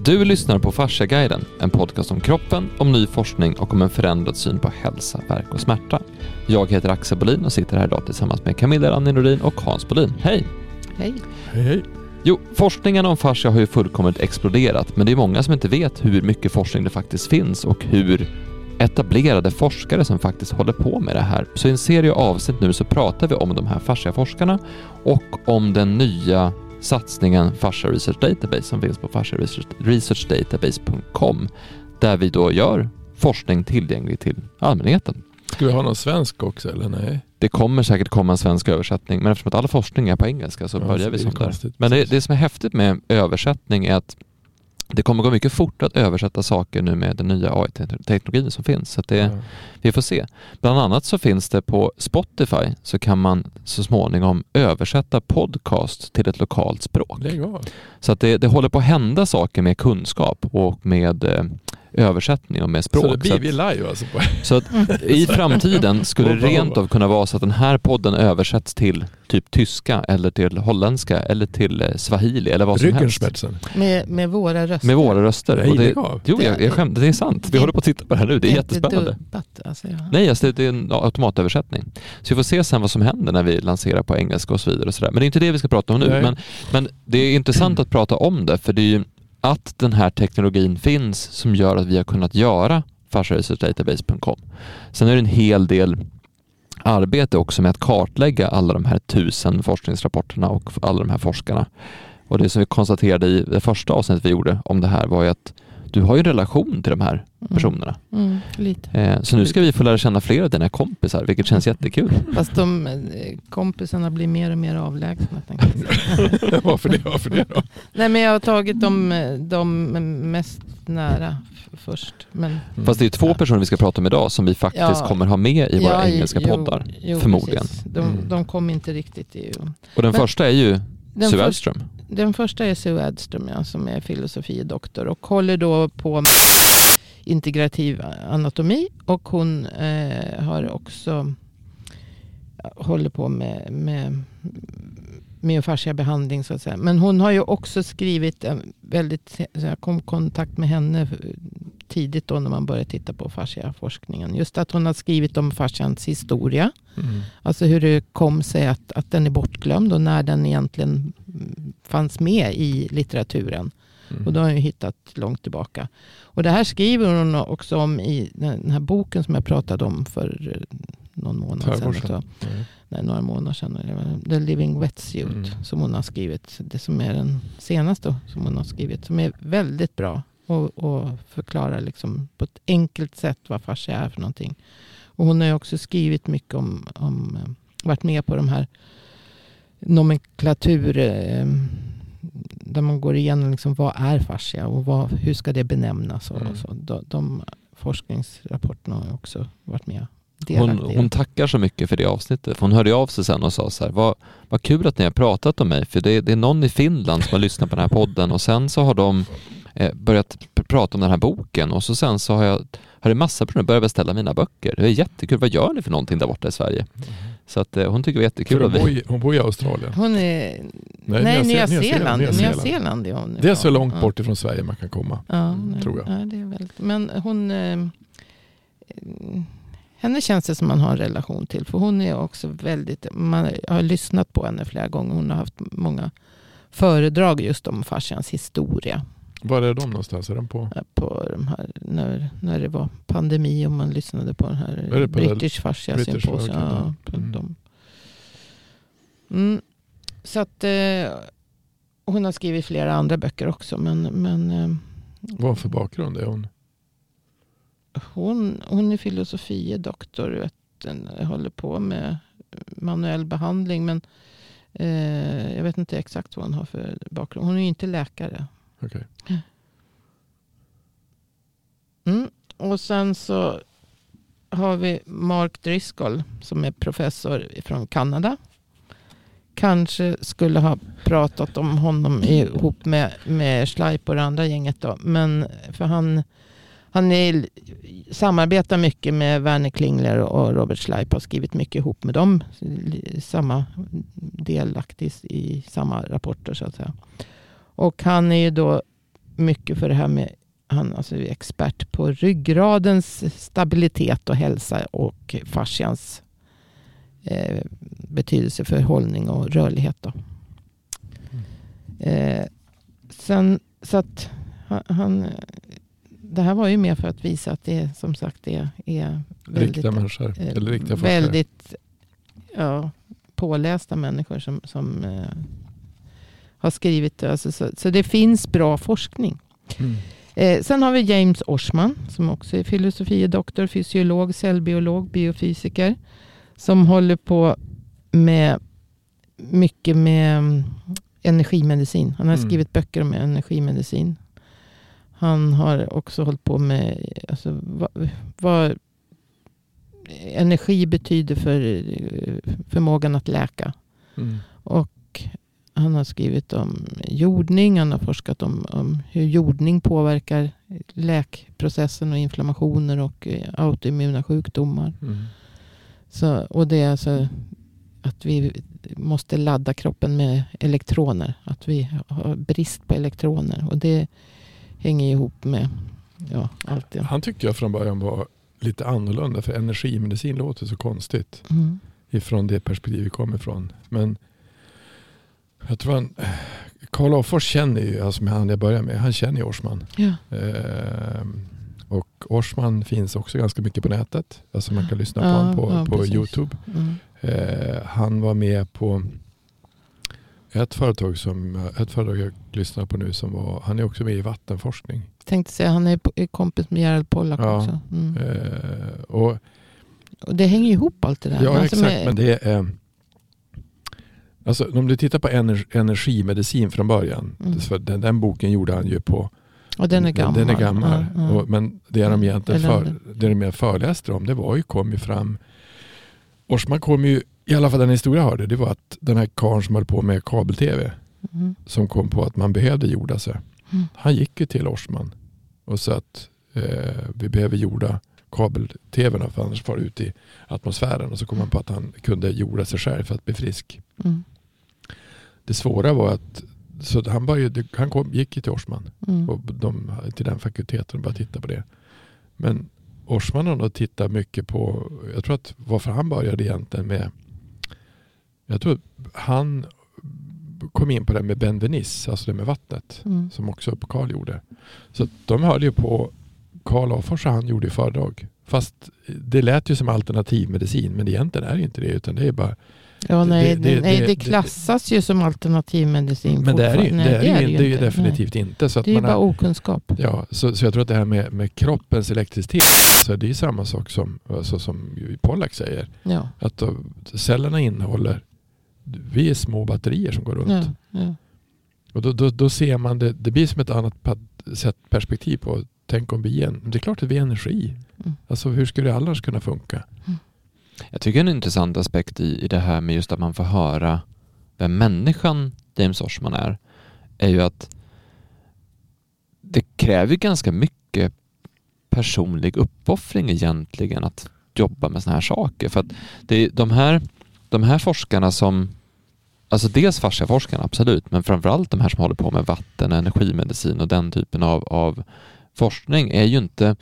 Du lyssnar på Fasciaguiden, en podcast om kroppen, om ny forskning och om en förändrad syn på hälsa, verk och smärta. Jag heter Axel Bolin och sitter här idag tillsammans med Camilla Ranni Nordin och Hans Bolin. Hej! Hej. Hej, hej. Jo, forskningen om fascia har ju fullkomligt exploderat, men det är många som inte vet hur mycket forskning det faktiskt finns och hur etablerade forskare som faktiskt håller på med det här. Så i en serie avsnitt nu så pratar vi om de här fasciaforskarna och om den nya satsningen Fascia Research Database som finns på fasciaresearchdatabase.com där vi då gör forskning tillgänglig till allmänheten. Ska vi ha någon svensk också eller nej? Det kommer säkert komma en svensk översättning men eftersom att all forskning är på engelska så Ja, börjar så vi som där. Men det, det som är häftigt med översättning är att det kommer gå mycket fort att översätta saker nu med den nya AI-teknologin som finns. Så det, Ja. vi får se. Bland annat så finns det på Spotify så kan man så småningom översätta podcast till ett lokalt språk. Av. Så att det, det håller på att hända saker med kunskap och med eh, översättning och med språk. Så det blir vi live alltså? På. så att i framtiden skulle det rent av kunna vara så att den här podden översätts till typ tyska eller till holländska eller till eh, swahili eller vad som helst. Med, med våra röster. Med våra röster. Nej, det, av. jo, jag, jag skämtar, det är sant. Vi Det- håller på att titta på det här nu. Det är inte jättespännande. dubbat, alltså, ja. Nej, alltså det, det är en automatöversättning. Så vi får se sen vad som händer när vi lanserar på engelska och så vidare. Och så där. Men det är inte det vi ska prata om nu. Men, men det är intressant att prata om det, för det är ju att den här teknologin finns som gör att vi har kunnat göra fasciaresearchdatabase.com. Sen är det en hel del arbete också med att kartlägga alla de här tusen forskningsrapporterna och alla de här forskarna. Och det som vi konstaterade i det första avsnittet vi gjorde om det här var ju att du har ju en relation till de här personerna. Mm, lite. Eh, Så nu ska vi få lära känna fler av dina kompisar, vilket känns jättekul. Fast de eh, kompisarna blir mer och mer avlägsna. varför det? Varför det då? Nej, men jag har tagit de, eh, de mest nära först. Men, Fast det är två personer vi ska prata om idag som vi faktiskt Ja. kommer ha med i våra Ja, engelska jo, poddar. jo, förmodligen. precis. De, Mm. de kom inte riktigt i... Och den Men- första är ju Den, Sue först, Edström den första är Sue Edström ja, som är filosofidoktor och håller då på med integrativ anatomi. Och hon eh, har också håller på med, med myofascia behandling så att säga. Men hon har ju också skrivit väldigt, jag kom i kontakt med henne tidigt då när man började titta på fasciaforskningen. Just att hon har skrivit om fascians historia. Mm. Alltså hur det kom sig att, att den är bortglömd och när den egentligen fanns med i litteraturen. Mm. Och då har hon ju hittat långt tillbaka. Och det här skriver hon också om i den här boken som jag pratade om för någon månad sedan. jag. Nej. Några månader sedan. The Living Wetsuit Mm. som hon har skrivit. Det som är den senaste som hon har skrivit. Som är väldigt bra. Och, och förklarar liksom på ett enkelt sätt vad fascia är för någonting. Och hon har också skrivit mycket om, om eh, varit med på de här nomenklatur eh, där man går igenom liksom, vad är fascia och vad, hur ska det benämnas. Och, Mm. så. De, de forskningsrapporterna har jag också varit med Hon, hon tackar så mycket för det avsnittet. För hon hörde av sig sen och sa så här, vad, vad kul att ni har pratat om mig, för det, det är någon i Finland som har lyssnat på den här podden och sen så har de eh, börjat pr- prata om den här boken och så sen så har jag har det massa personer börjat beställa mina böcker. Det är jättekul. Vad gör ni för någonting där borta i Sverige? Så att eh, hon tycker det var jättekul hon, bor vi... i, hon bor i Australien. Hon är... Nej, Nej, Nya Nya, Ze- Nya Zeeland. Zeeland. Nya Zeeland är hon Det är så långt Ja. bort ifrån Sverige man kan komma. Ja, tror jag. Ja, det är väldigt, men hon... Eh, henne känns det som man har en relation till. För hon är också väldigt... Man har lyssnat på henne flera gånger. Hon har haft många föredrag just om fascians historia. Var är de någonstans? Är de på? På de här, när, när det var pandemi och man lyssnade på den här British Fascia Symposium. Ja, Mm. Mm. Så att eh, hon har skrivit flera andra böcker också. Men, men eh, Vad för bakgrund är hon? Hon, hon är filosofie doktor. Vet, håller på med manuell behandling. Men eh, jag vet inte exakt vad hon har för bakgrund. Hon är ju inte läkare. Okej. Mm. Och sen så har vi Mark Driscoll som är professor från Kanada. Kanske skulle ha pratat om honom ihop med, med Schleip och det andra gänget då. Men för han, han är, samarbetar mycket med Werner Klingler och Robert Schleip. Har skrivit mycket ihop med dem. Samma delaktig i samma rapporter så att säga. Och han är ju då mycket för det här med, han alltså är expert på ryggradens stabilitet och hälsa och fascians eh, betydelse för hållning och rörlighet. Då. Eh, sen, så att han, han, det här var ju mer för att visa att det som sagt är, är väldigt, Riktiga människor. eh, Eller riktiga forskare. väldigt ja, pålästa människor som, som eh, har skrivit det. Alltså, så, så det finns bra forskning. Mm. Eh, sen har vi James Oshman som också är filosofie-doktor, fysiolog, cellbiolog, biofysiker. Som håller på med mycket med mm, energimedicin. Han har Mm. skrivit böcker om energimedicin. Han har också hållit på med alltså, vad, vad energi betyder för eh, förmågan att läka. Mm. Och han har skrivit om jordning. Han har forskat om, om hur jordning påverkar läkprocessen och inflammationer och eh, autoimmuna sjukdomar. Mm. Så, och det är alltså att vi måste ladda kroppen med elektroner. Att vi har brist på elektroner. Och det hänger ihop med ja, allt det. Han tyckte jag från början var lite annorlunda för energimedicin låter så konstigt Mm. ifrån det perspektiv vi kommer ifrån. Men jag tror han, Karl Offors känner ju, alltså med han jag börjar med, han känner ju Orsman. Ja. Ehm, och Orsman finns också ganska mycket på nätet. Alltså man kan lyssna på Ja, honom på, ja, på. Youtube. Mm. Eh, han var med på ett företag som ett företag jag lyssnar på nu som var, han är också med i vattenforskning. Tänkte säga, han är kompis med Gerald Pollack Ja. också. Mm. Eh, och, Och det hänger ihop allt det där. ja Alltså exakt, med- men det är eh, Alltså om du tittar på ener, energimedicin från början. Mm. Den, den boken gjorde han ju på och den är gammal. Den är gammal. Ja, ja. Och, men det de egentligen för, det de föreläste om det var ju, kom ju fram. Orsman kom ju, i alla fall den historia jag hörde, det var att den här karln som höll på med kabel-tv Mm. som kom på att man behövde jorda sig. Mm. Han gick ju till Orsman och sa att eh, vi behöver jorda kabel-tvn för annars far ut i atmosfären. Och så kom han på att han kunde jorda sig själv för att bli frisk. Mm. Det svåra var att så han, började, han kom, gick ju till Orsman Mm. och de, till den fakulteten och bara titta på det. Men Orsman har nog tittat mycket på, jag tror att varför han började egentligen med, jag tror han kom in på det med benvenis, alltså det med vattnet, Mm. som också Karl gjorde. Så de höll ju på, Karl Afors och han gjorde ju föredrag. Fast det lät ju som alternativmedicin, men egentligen är det inte det, utan det är bara Ja, Det- nej, det- det, nej, det- det klassas ju som alternativmedicin Men det är, ju, det är, ju, det är ju inte. definitivt inte. Så Nej. att Det är ju bara är, okunskap. ja, så, så jag tror att det här med, med kroppens elektricitet, så det är samma sak som, alltså som ju Pollack säger. Ja. Att då, cellerna innehåller, vi är små batterier som går runt. Ja, ja. Och då, då, då ser man det, det blir som ett annat sätt perspektiv på, tänk om vi är, det är klart att vi är energi. Mm. Alltså hur skulle det annars kunna funka? Jag tycker en intressant aspekt i, i det här med just att man får höra vem människan James Oshman är, är ju att det kräver ganska mycket personlig uppoffring egentligen att jobba med sådana här saker. För att det är de här, de här forskarna som, alltså dels fasciaforskarna absolut, men framförallt de här som håller på med vatten, energimedicin och den typen av, av forskning är ju inte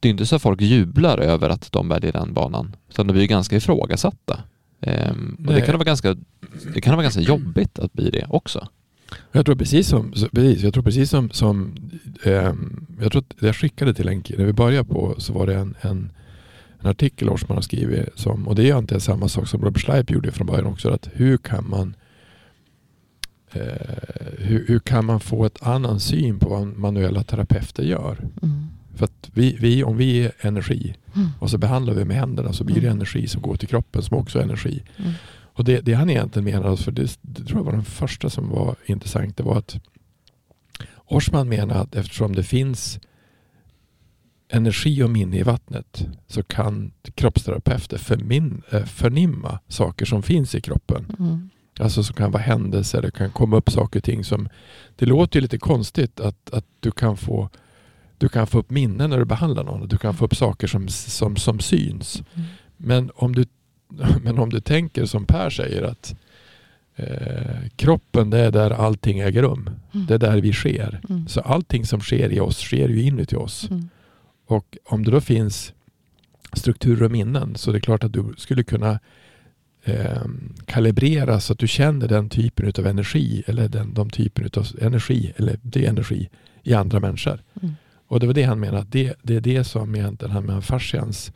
det är inte så att folk jublar över att de väljer den banan, utan de blir ju ganska ifrågasatta. Ehm, och det kan, vara ganska, det kan vara ganska jobbigt att bli det också. Jag tror precis som, precis, jag tror precis som, som ehm, jag tror att jag skickade till en när vi började på så var det en, en, en artikel Orsman har skrivit som, och det är egentligen samma sak som Robert Schleip gjorde från början också, att hur kan man eh, hur, hur kan man få ett annan syn på vad manuella terapeuter gör? Mm. För vi, vi, om vi är energi Mm. och så behandlar vi med händerna så blir det Mm. energi som går till kroppen som också är energi. Mm. Och det, det han egentligen menar, för det, det tror jag var den första som var intressant, det var att Orsman menar att eftersom det finns energi och minne i vattnet så kan kroppsterapeuter förmin, eh, förnimma saker som finns i kroppen. Mm. Alltså som kan vara händelser, det kan komma upp saker och ting som... Det låter ju lite konstigt att, att du kan få du kan få upp minnen när du behandlar någon. Du kan få upp saker som, som, som syns. Mm. Men om, du, men om du tänker som Per säger att eh, kroppen det är där allting äger rum. Mm. Det är där vi sker. Mm. Så allting som sker i oss sker ju inuti oss. Mm. Och om det då finns strukturer och minnen så det är klart att du skulle kunna eh, kalibrera så att du känner den typen av energi eller den, de typen av energi eller det energi i andra människor. Mm. Och det var det han menade att det, det är det som egentligen han med fascians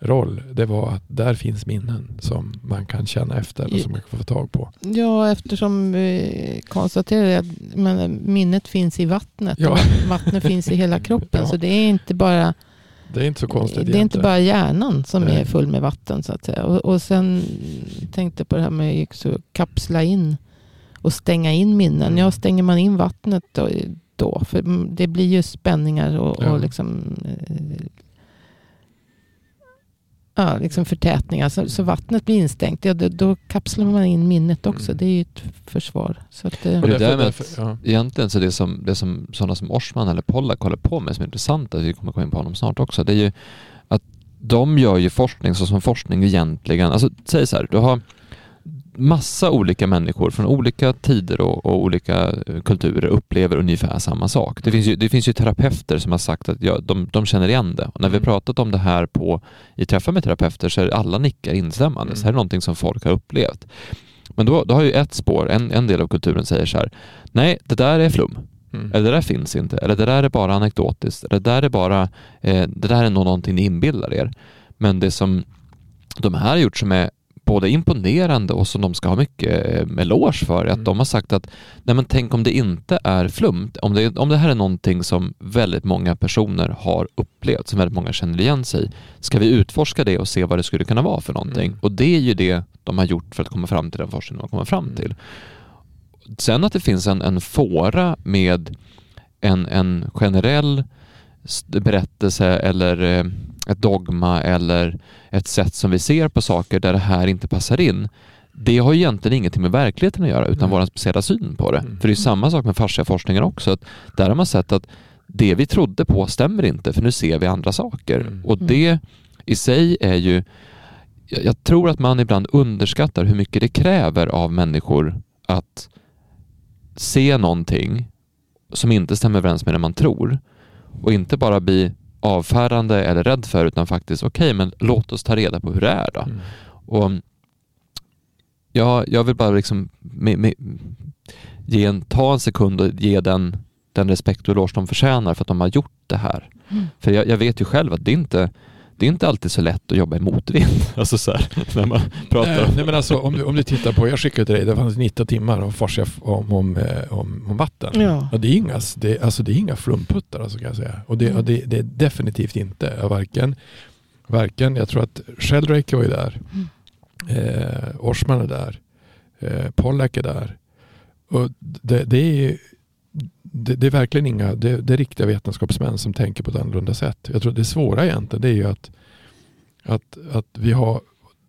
roll. Det var att där finns minnen som man kan känna efter och som man kan få tag på. Ja, eftersom vi konstaterar att minnet finns i vattnet. Ja. Vattnet finns i hela kroppen. Ja. Så det är inte bara, Det är inte så konstigt det är inte bara hjärnan som Nej. är full med vatten. så att säga. Och, och sen tänkte jag på det här med att kapsla in och stänga in minnen. Mm. Ja, stänger man in vattnet då? då för det blir ju spänningar och, Ja. och liksom, eh, ja, liksom förtätningar. Så, så vattnet blir instängt. Ja, då, då kapslar man in minnet också. Mm. Det är ju ett försvar. Så att, eh, Och det därför- där med därför- ja. Egentligen så det som, det som sådana som Orsman eller Pollack håller på med som är intressant, att vi kommer komma in på honom snart också, det är ju att de gör ju forskning så som forskning egentligen, alltså säg så här, du har massa olika människor från olika tider och, och olika eh, kulturer upplever ungefär samma sak. Det finns ju, det finns ju terapeuter som har sagt att ja, de, de känner igen det. Och när vi har Mm. pratat om det här på, i träffar med terapeuter så är alla nickar instämmande. Mm. Så här är någonting som folk har upplevt. Men då, då har ju ett spår, en, en del av kulturen säger så här, nej det där är flum. Mm. Eller det där finns inte. Eller det där är bara anekdotiskt. Eller det där är bara, eh, det där är nog någonting ni inbillar er. Men det som de här har gjort som är både imponerande och som de ska ha mycket eh, eloge för att Mm. de har sagt att nej men tänk om det inte är flumt, om det, om det här är någonting som väldigt många personer har upplevt, som väldigt många känner igen sig i, ska vi utforska det och se vad det skulle kunna vara för någonting? Mm. Och det är ju det de har gjort för att komma fram till den forskning de har kommit fram Mm. till. Sen att det finns en, en fåra med en, en generell berättelse eller eh, ett dogma eller ett sätt som vi ser på saker där det här inte passar in. Det har ju egentligen ingenting med verkligheten att göra utan Mm. vår speciella syn på det. Mm. För det är samma sak med fasciaforskningen också. Att där har man sett att det vi trodde på stämmer inte för nu ser vi andra saker. Mm. Och det i sig är ju jag jag tror att man ibland underskattar hur mycket det kräver av människor att se någonting som inte stämmer överens med det man tror och inte bara bli avfärdande eller rädd för utan faktiskt okej men låt oss ta reda på hur det är då. Mm. Och ja, jag vill bara liksom med, med, ge en, ta en sekund och ge den, den respekt och eloge de förtjänar för att de har gjort det här. Mm. För jag, jag vet ju själv att det inte det är inte alltid så lätt att jobba i motvind. Alltså så här, när man pratar Nej, om... nej men alltså om du, om du tittar på, jag skickade till dig, det fanns 19 timmar av forska om, om, eh, om, om vatten. Ja. Och det, är inga, det, alltså det är inga flumputtar alltså kan jag säga. Och det, Mm. och det, det är definitivt inte. Varken, varken, jag tror att Sheldrake var ju där. Mm. Eh, Orsman är där. Eh, Pollack är där. Och det, det är det, det är verkligen inga, det, det är riktiga vetenskapsmän som tänker på ett annorlunda sätt. Jag tror det svåra egentligen det är ju att, att, att vi har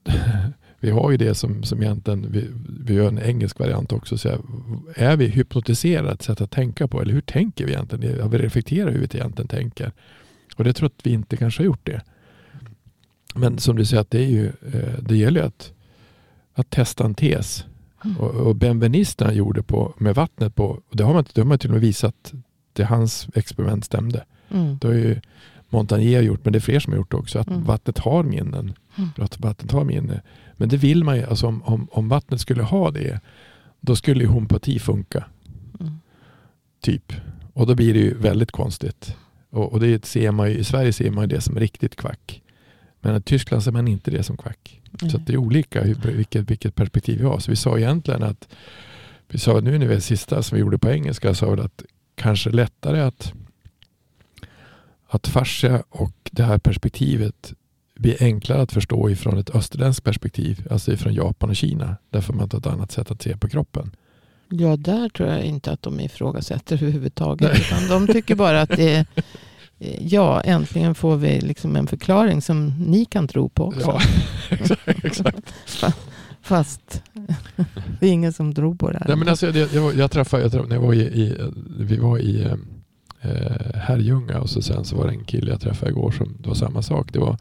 vi har ju det som, som egentligen, vi, vi gör en engelsk variant också. Så är vi hypnotiserade ett sätt att tänka på? Eller hur tänker vi egentligen? Har vi reflekterat hur vi egentligen tänker? Och det tror jag att vi inte kanske har gjort det. Men som du säger, att det, är ju, eh, det gäller ju att, att testa en tes. Mm. Och, och benvenisterna gjorde på, med vattnet på, och det har man, det har man till och med visat, det hans experiment stämde. Mm. Det har ju Montagnier gjort, men det är fler som har gjort det också, att Mm. vattnet har minnen. Mm. Att vattnet har minne. Men det vill man ju, alltså om, om, om vattnet skulle ha det, då skulle ju homeopati funka. Mm. Typ. Och då blir det ju väldigt konstigt. Och, och det ser man ju, i Sverige ser man det som riktigt kvack. Men i Tyskland ser man inte det som kvack. Så att det är olika hur, vilket, vilket perspektiv vi har. Så vi sa egentligen att, vi sa nu när vi är sista som vi gjorde på engelska, sa vi att kanske lättare att, att fascia och det här perspektivet blir enklare att förstå ifrån ett österländskt perspektiv, alltså ifrån Japan och Kina. Därför man har ett annat sätt att se på kroppen. Ja, där tror jag inte att de ifrågasätter överhuvudtaget. Utan de tycker bara att det är, ja, äntligen får vi liksom en förklaring som ni kan tro på också. Ja, exakt. exakt. Fast det är ingen som tror på det här. Nej, men alltså, jag, jag, jag träffade, jag träffade, när jag var i, i, vi var i eh, Herrljunga och så sen så var det en kille jag träffade igår som det var samma sak. Det var,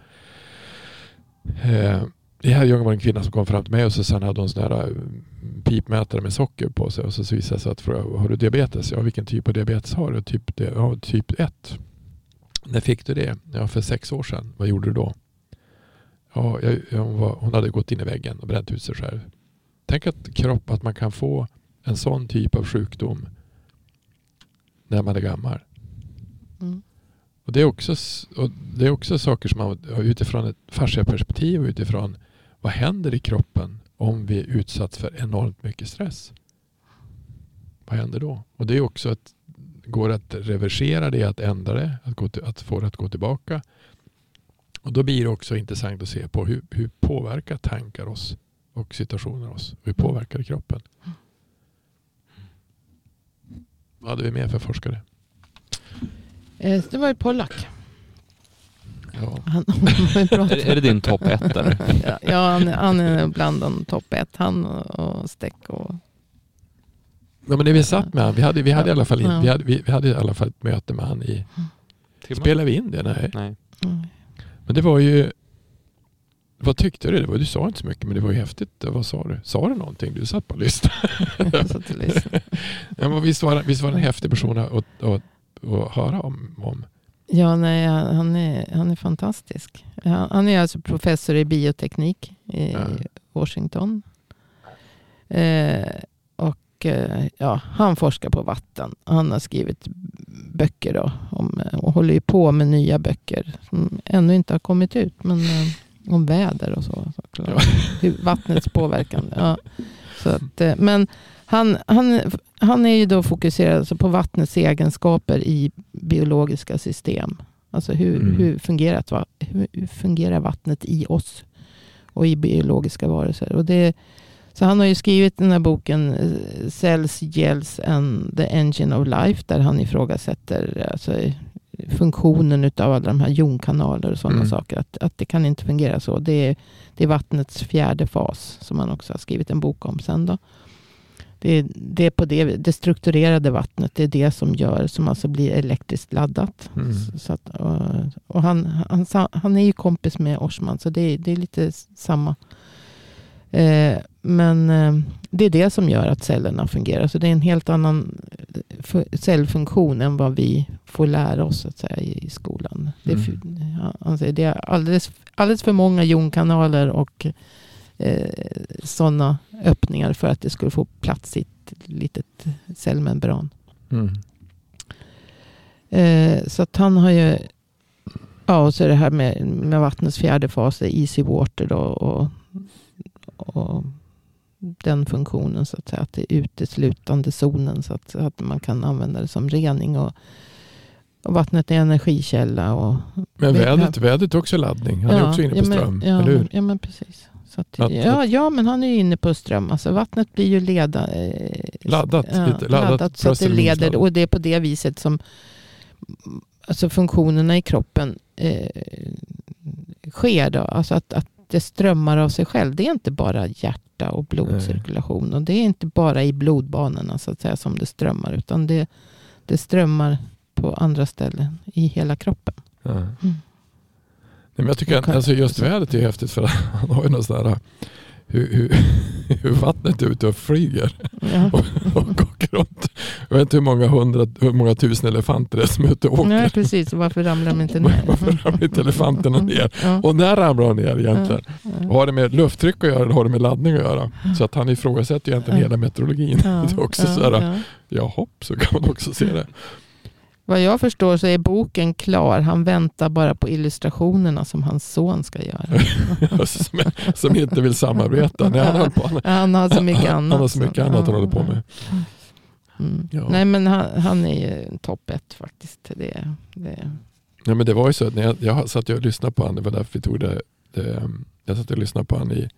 eh, här gången var det en kvinna som kom fram till mig och så sen hade hon sån här mm, pipmätare med socker på sig och så visade det sig att fråga, har du diabetes? Ja, vilken typ av diabetes har du? Typ, ja, typ 1. När fick du det? Ja, för sex år sedan. Vad gjorde du då? Ja, jag, jag, hon, var, hon hade gått in i väggen och bränt ut sig själv. Tänk att kropp, att man kan få en sån typ av sjukdom när man är gammal. Mm. Och det, är också, det är också saker som man utifrån ett fasciaperspektiv och utifrån vad händer i kroppen om vi är utsatt för enormt mycket stress? Vad händer då? Och det är också att går att reversera det, att ändra det, att, gå till, att få det att gå tillbaka. Och då blir det också intressant att se på hur, hur påverkar tankar oss och situationer oss? Hur påverkar det kroppen? Vad hade vi mer för forskare? Eh, Det var ju Pollack. Ja. Han, Är, är det din topp ett eller? ja, ja, han, är- han är bland de topp ett. Han och, och Steck och... Ja, men när vi satt med han, vi hade, vi hade, i, alla fall in, Ja. vi hade, vi, vi hade i alla fall ett möte med han i... Spelade vi in det? Nej. Nej. Mm. Men det var ju... Vad tyckte du? Det var, du sa inte så mycket men det var ju häftigt. Vad sa du? Sa du någonting? Du satt bara och lyssnade. Jag satt och lyssnade. Ja, men visst, var, visst var det en häftig person att, att, att, att höra om? om. Ja, nej, han, han är, han är fantastisk. Han, han är alltså professor i bioteknik i Ja. Washington. Eh, och eh, ja, han forskar på vatten. Han har skrivit böcker då, om, och håller ju på med nya böcker som ännu inte har kommit ut. Men eh, om väder och så. såklart. Ja. Vattnets påverkan. Ja. Så att, eh, men han, han, han är ju då fokuserad alltså på vattnets egenskaper i biologiska system. Alltså hur, Mm. hur, hur, hur fungerar vattnet i oss och i biologiska varelser. Och det, så han har ju skrivit den här boken eh, Cells, Gels and the Engine of Life där han ifrågasätter alltså, funktionen utav alla de här jonkanaler och sådana Mm. saker. Att, att det kan inte fungera så. Det är, det är vattnets fjärde fas som han också har skrivit en bok om sen. Då. Det, är, det är på det, det strukturerade vattnet, det är det som gör, som alltså blir elektriskt laddat. Mm. Så- att, och och han, han, han är ju kompis med Orsman, så det, är- det är lite samma. Eh, men eh, det är det som gör att cellerna fungerar. Så det är en helt annan eh, fu- cellfunktion än vad vi får lära oss att säga, i, skolan. Det är, Mm. alltså, det är alldeles, alldeles för många jonkanaler och eh, sådana öppningar för att det skulle få plats i ett litet cellmembran. Mm. Eh, så att han har ju... Ja, och så det här med, med vattnets fjärde fas, det easy water då. Och, och den funktionen så att säga. Att det är uteslutande zonen så att, att man kan använda det som rening. Och, och vattnet är energikälla. Och, Men vädret, vädret är också laddning. Han är också inne på ja, ström. Ja, eller hur? ja, men precis. Så att, Att- ja, ja, men han är inne på ström. Alltså vattnet blir ju leda, eh, Laddat, ja, lite, laddat laddat så att det leder. Och det är på det viset som alltså funktionerna i kroppen eh, sker. Då. Alltså att, att det strömmar av sig själv. Det är inte bara hjärta och blodcirkulation. Och det är inte bara i blodbanorna så att säga som det strömmar. Utan det, det strömmar på andra ställen i hela kroppen. Ja. Mm. Nej, men jag tycker att alltså just vädret är häftigt för han har ju någon sån här hur, hur, hur vattnet är ute och flyger Ja. och åker runt. Jag vet inte hur många, hundra, hur många tusen elefanter det är som är ute och åker. Nej, precis. Varför ramlar de inte ner? Varför ramlar inte elefanterna ner? Ja. Och när ramlar de ner egentligen? Ja. Och har det med lufttryck att göra eller har det med laddning att göra? Så att han ifrågasätter egentligen hela meteorologin. Ja, Det är också så här, ja hopp så kan man också se det. Vad jag förstår så är boken klar. Han väntar bara på illustrationerna som hans son ska göra. som, som inte vill samarbeta. Nej, han, på, han, Han har så mycket han, annat. han har så mycket annat han håller på med. Mm. Ja. Nej men han, han är ju topp ett faktiskt. Det, det. Ja, men det var ju så att när jag, jag satt och lyssnade på honom, det var därför vi tog det, det jag satt och lyssnade på honom i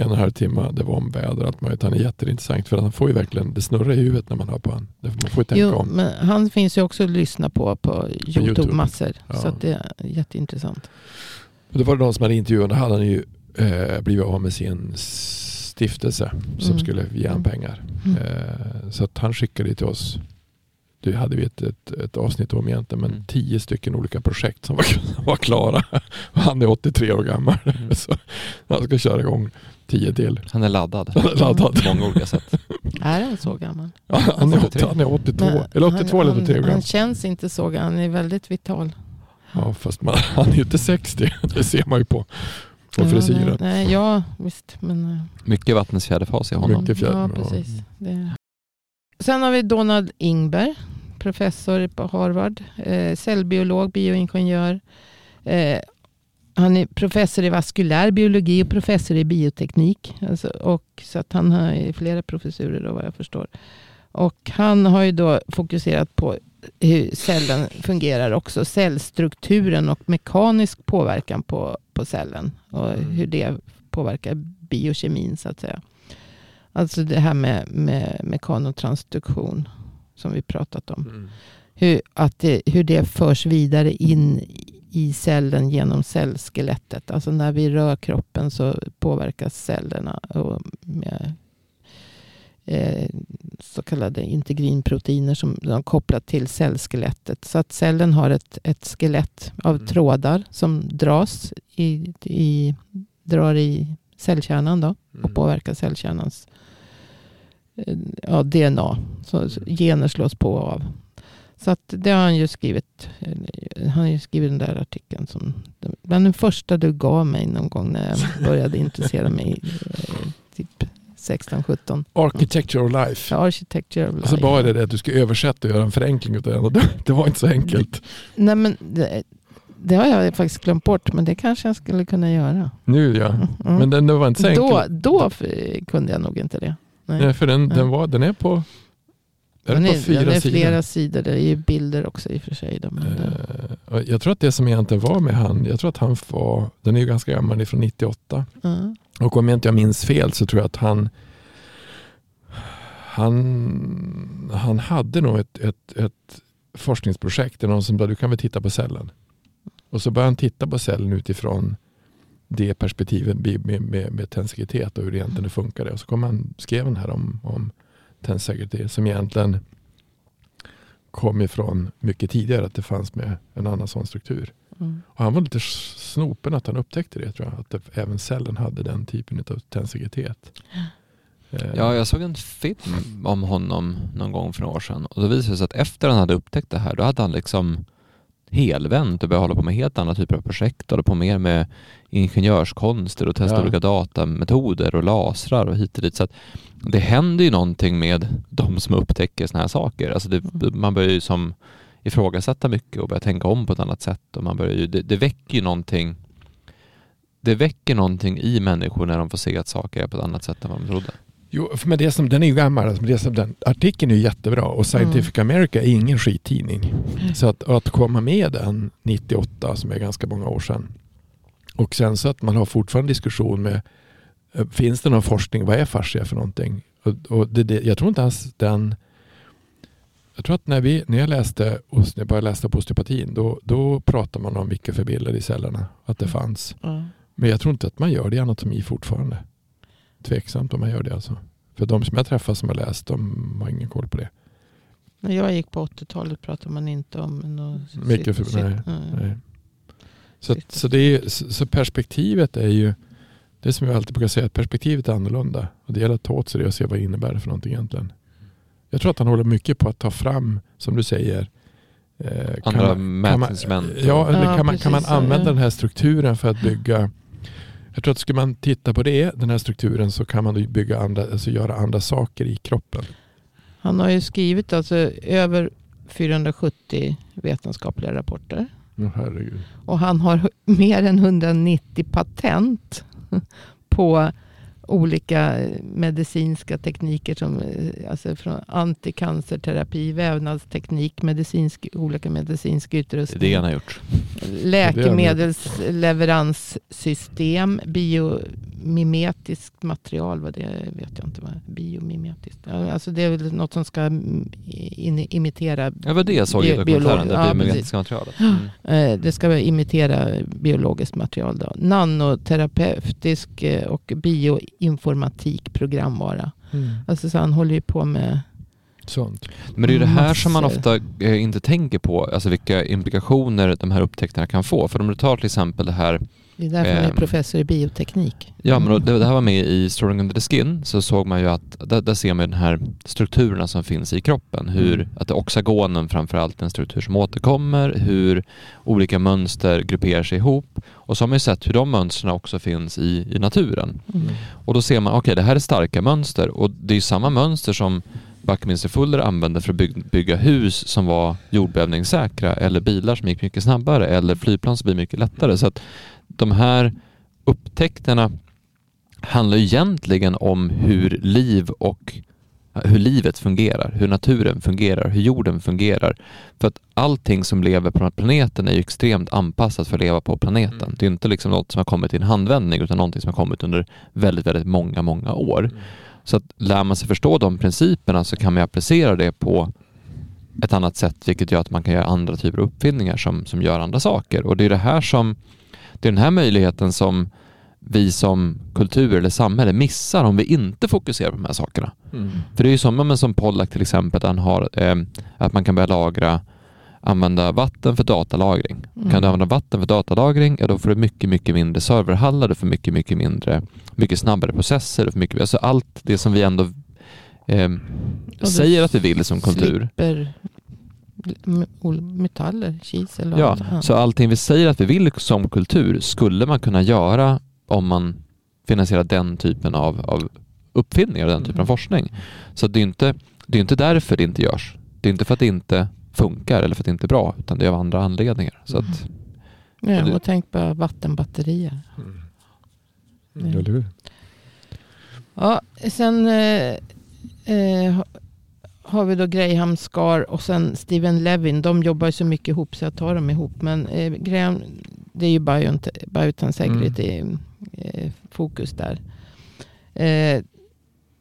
en och en halv timme. Det var om väder och allt möjligt. Han är jätteintressant för han får ju verkligen, det snurrar i huvudet när man hör på honom. Man får ju tänka Jo, om. men han finns ju också att lyssna på på YouTube, YouTube. massor. Ja. Så att det är jätteintressant. Och det var det någon som hade intervjuat, hade han ju eh, blivit av med sin stiftelse som Mm. skulle ge honom Mm. pengar. Mm. Eh, så att han skickade det till oss det hade vi ett, ett, ett avsnitt om egentligen, men Mm. tio stycken olika projekt som var, var klara. Han är 83 år gammal, Mm. så han ska köra igång tio till. Han är laddad. Laddad. På många olika sätt. Är han så gammal? Ja, han, är 80, 83. han är 82, Men eller 82 eller 83 år han, han känns inte så gammal. Han är väldigt vital. Ja, fast man, han är ju inte 60, det ser man ju på, på Ja, frisyren. nej, nej, ja, visst. Men, eh, Mycket vattnets fjärde fas i honom. Mycket fjärde, ja, ja. precis. Det. Sen har vi Donald Ingber, professor på Harvard. Eh, cellbiolog, bioingenjör. Eh, han är professor i vaskulär biologi och professor i bioteknik. Alltså, och, så att han har flera professurer då vad jag förstår. Och han har ju då fokuserat på hur cellen fungerar också. Cellstrukturen och mekanisk påverkan på, på cellen. Och Mm. hur det påverkar biokemin så att säga. Alltså det här med, med mekanotransduktion som vi pratat om. Mm. Hur, att det, hur det förs vidare in i cellen genom cellskelettet. Alltså när vi rör kroppen så påverkas cellerna och med eh, så kallade integrinproteiner som de kopplat till cellskelettet. Så att cellen har ett, ett skelett av Mm. trådar som dras i, i, drar i cellkärnan då och Mm. påverkar cellkärnans eh, ja, DNA. Så, så gener slås på och av. Så att det har han ju skrivit. Han har ju skrivit den där artikeln. Som, bland den första du gav mig någon gång när jag började intressera mig. eh, Typ 16-17. Architecture of life. Architecture of Och så life. var det det att du skulle översätta och göra en förenkling av den. Det, det var inte så enkelt. Nej men det, det har jag faktiskt glömt bort. Men det kanske jag skulle kunna göra. Nu ja. Mm. Men den, den var inte så enkel. då, då kunde jag nog inte det. Nej. Nej, för den, Nej. den, var, den är på, är Den på är, fyra den är flera sidor. Det är ju bilder också i och för sig. Men det, Eh, och jag tror att det som egentligen var med han, jag tror att han var, den är ju ganska gammal, från 98. ja. Och om jag inte minns fel så tror jag att han han, han hade nog ett, ett, ett forskningsprojekt där någon som sa du kan väl titta på cellen. Och så började han titta på cellen utifrån det perspektivet med, med, med, med tensikitet och hur det egentligen funkade. Och så kom han, skrev han här om, om tensikitet som egentligen kom ifrån mycket tidigare att det fanns med en annan sån struktur. Mm. Och han var lite snopen att han upptäckte det tror jag. Att det, även cellen hade den typen av tensikitet. Eh, Ja, jag såg en film om honom någon gång för några år sedan och då visade det sig att efter han hade upptäckt det här, då hade han liksom helvänt och börjat hålla på med helt andra typer av projekt, hålla på mer med ingenjörskonster och testa Ja. olika datametoder och lasrar och hit och dit. Så att det händer ju någonting med de som upptäcker sådana här saker. Alltså det, man börjar ju som ifrågasätta mycket och börja tänka om på ett annat sätt och man börjar ju, det, det väcker ju någonting det väcker någonting i människor när de får se att saker är på ett annat sätt än vad de trodde. Jo, för men det som, den är ju gammal. Alltså, men det som, den, artikeln är ju jättebra och Scientific America är ingen skittidning. Så att, att komma med den 98 som är ganska många år sedan. Och sen så att man har fortfarande diskussion med eh, Finns det någon forskning? Vad är fascia för någonting? Och, och det, det, jag tror inte ens den jag tror att när, vi, när jag läste när jag började läsa på osteopatin då, då pratade man om vilka förbilder i cellerna. Att det Mm. fanns. Ja. Men jag tror inte att man gör det i anatomi fortfarande. Tveksamt om man gör det alltså. För de som jag träffar som har läst, de har ingen koll på det. När jag gick på 80-talet pratade man inte om något Mycket för- shit- nej, nej. Nej. Så, att- så, det är, så perspektivet är ju, det som jag alltid brukar säga, att perspektivet är annorlunda. Och det gäller att ta åt sig det och se vad det innebär för någonting egentligen. Jag tror att han håller mycket på att ta fram, som du säger, eh, kan Andra man- kan man- mätinstrument. Ja, eller Ja, kan, man, kan man ja, använda ja. den här strukturen för att bygga jag tror att skulle man titta på det, den här strukturen, så kan man då bygga andra, alltså göra andra saker i kroppen. Han har ju skrivit alltså över 470 vetenskapliga rapporter. Oh, herregud. Och han har mer än 190 patent på olika eh, medicinska tekniker som eh, alltså från anticancerterapi, vävnadsteknik, medicinsk, olika medicinsk Det är utrustning. det han har gjort. Läkemedelsleveranssystem, biomimetiskt material, vad det vet jag inte. Vad biomimetiskt. Ja, Alltså det är väl något som ska mm, in, imitera Det var det jag såg i dokumentären, det ja, materialet. Mm. Eh, Det ska imitera biologiskt material. Då. Nanoterapeutisk eh, och bioinformatik programvara. Mm. Alltså så han håller ju på med Sånt. Men det är ju det här som man ofta eh, inte tänker på, alltså vilka implikationer de här upptäckterna kan få. För om du tar till exempel det här, Det är därför man är Ehm. professor i bioteknik. ja men det, det här var med i Storing Under the Skin, så såg man ju att där, där ser man den här strukturerna som finns i kroppen. Hur, Mm. att oxagonen framförallt är en struktur som återkommer, hur olika mönster grupperar sig ihop. Och så har man ju sett hur de mönstren också finns i, i naturen. Mm. Och då ser man, okej det här är starka mönster och det är ju samma mönster som Buckminster Fuller använde för att byg- bygga hus som var jordbävningssäkra eller bilar som gick mycket snabbare eller flygplan som blir mycket lättare. Så att de här upptäckterna handlar egentligen om hur liv och hur livet fungerar, hur naturen fungerar, hur jorden fungerar. För att allting som lever på den här planeten är ju extremt anpassat för att leva på planeten. Mm. Det är inte liksom något som har kommit i en handvändning utan någonting som har kommit under väldigt, väldigt många, många år. Så att lär man sig förstå de principerna så kan man applicera det på ett annat sätt vilket gör att man kan göra andra typer av uppfinningar som, som gör andra saker. Och det är det här som det är den här möjligheten som vi som kultur eller samhälle missar om vi inte fokuserar på de här sakerna. Mm. För det är ju som, men som Pollack till exempel, han har, eh, att man kan börja lagra, använda vatten för datalagring. Mm. Kan du använda vatten för datalagring, ja då får du mycket, mycket mindre serverhallar, du får mycket, mycket mindre, mycket snabbare processer, du får mycket, alltså allt det som vi ändå eh, säger att vi vill som kultur. Slipper metaller, kisel och Ja, allt. Så allting vi säger att vi vill som kultur skulle man kunna göra om man finansierar den typen av, av uppfinningar och den typen av forskning. Så det är inte, det är inte därför det inte görs. Det är inte för att det inte funkar eller för att det inte är bra, utan det är av andra anledningar. Så att, ja, det- och tänk på vattenbatterier. Mm. Mm. Eller hur? Ja, sen eh, eh, ha- har vi då Graham Scar och sen Steven Levin. De jobbar ju så mycket ihop så jag tar dem ihop. Men eh, Graham, det är ju Biot- Biotensegrity eh, fokus där.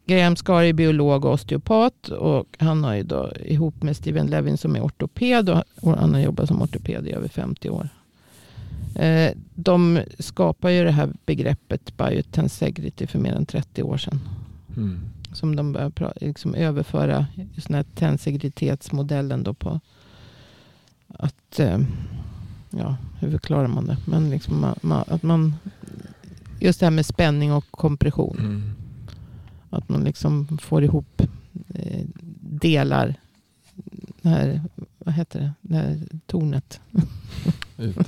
Graham Scar är biolog och osteopat och han har ju då ihop med Steven Levin som är ortoped och han har jobbat som ortoped i över 50 år. Eh, de skapar ju det här begreppet biotensegrity för mer än 30 år sedan. Mm. Som de börjar liksom överföra just den här tensegritetsmodellen då på att, eh, ja hur förklarar man det? Men liksom man, man, att man, just det här med spänning och kompression. Mm. Att man liksom får ihop eh, delar, det här, vad heter det, det här tornet.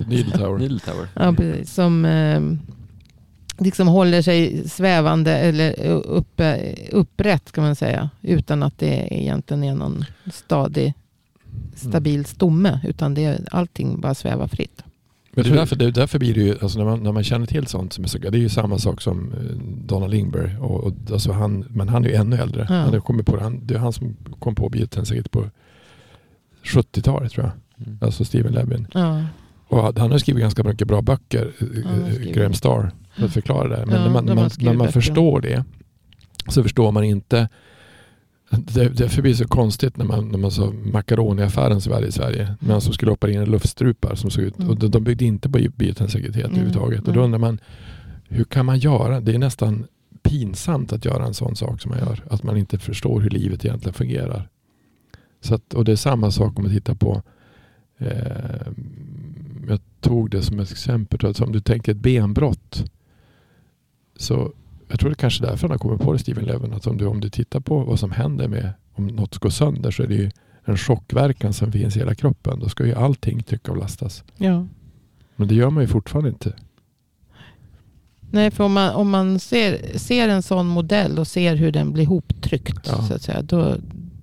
Needle Tower. Needle Tower. Ja, precis. Som eh, liksom håller sig svävande eller uppe, upprätt kan man säga. Utan att det egentligen är någon stadig, stabil stomme. Utan det är, allting bara svävar fritt. Men det är därför, det är därför blir det ju, alltså när, man, när man känner till sånt som är så, det är ju samma sak som eh, Donald Lingberg. Och, och, alltså han, men han är ju ännu äldre. Ja. Han kommit på, han, det är han som kom på biotensegrity på 70-talet tror jag. Mm. Alltså Steven Levin. Ja, Och han har skrivit ganska mycket bra böcker, eh, har eh. Graham Starr, för att förklara det. Men Ja, när man, man, när man böcker. förstår det så förstår man inte det, därför blir det så konstigt när man, när man så makaroniaffären som vi hade i Sverige. Men som skulle in i luftstrupar som såg ut. Mm. Och de, de byggde inte på biotensegritet Mm, överhuvudtaget. Och då undrar man, hur kan man göra? Det är nästan pinsamt att göra en sån sak som man gör. Att man inte förstår hur livet egentligen fungerar. Så att, och det är samma sak om man tittar på eh, jag tog det som ett exempel. Alltså om du tänker ett benbrott. Så jag tror det är kanske därför han har kommit på det, Steven Levin. Att om du, om du tittar på vad som händer med om något går sönder så är det ju en chockverkan som finns i hela kroppen. Då ska ju allting tryckavlastas. ja. Men det gör man ju fortfarande inte. Nej, för om man, om man ser, ser en sån modell och ser hur den blir hoptryckt. Ja. Så att säga, då,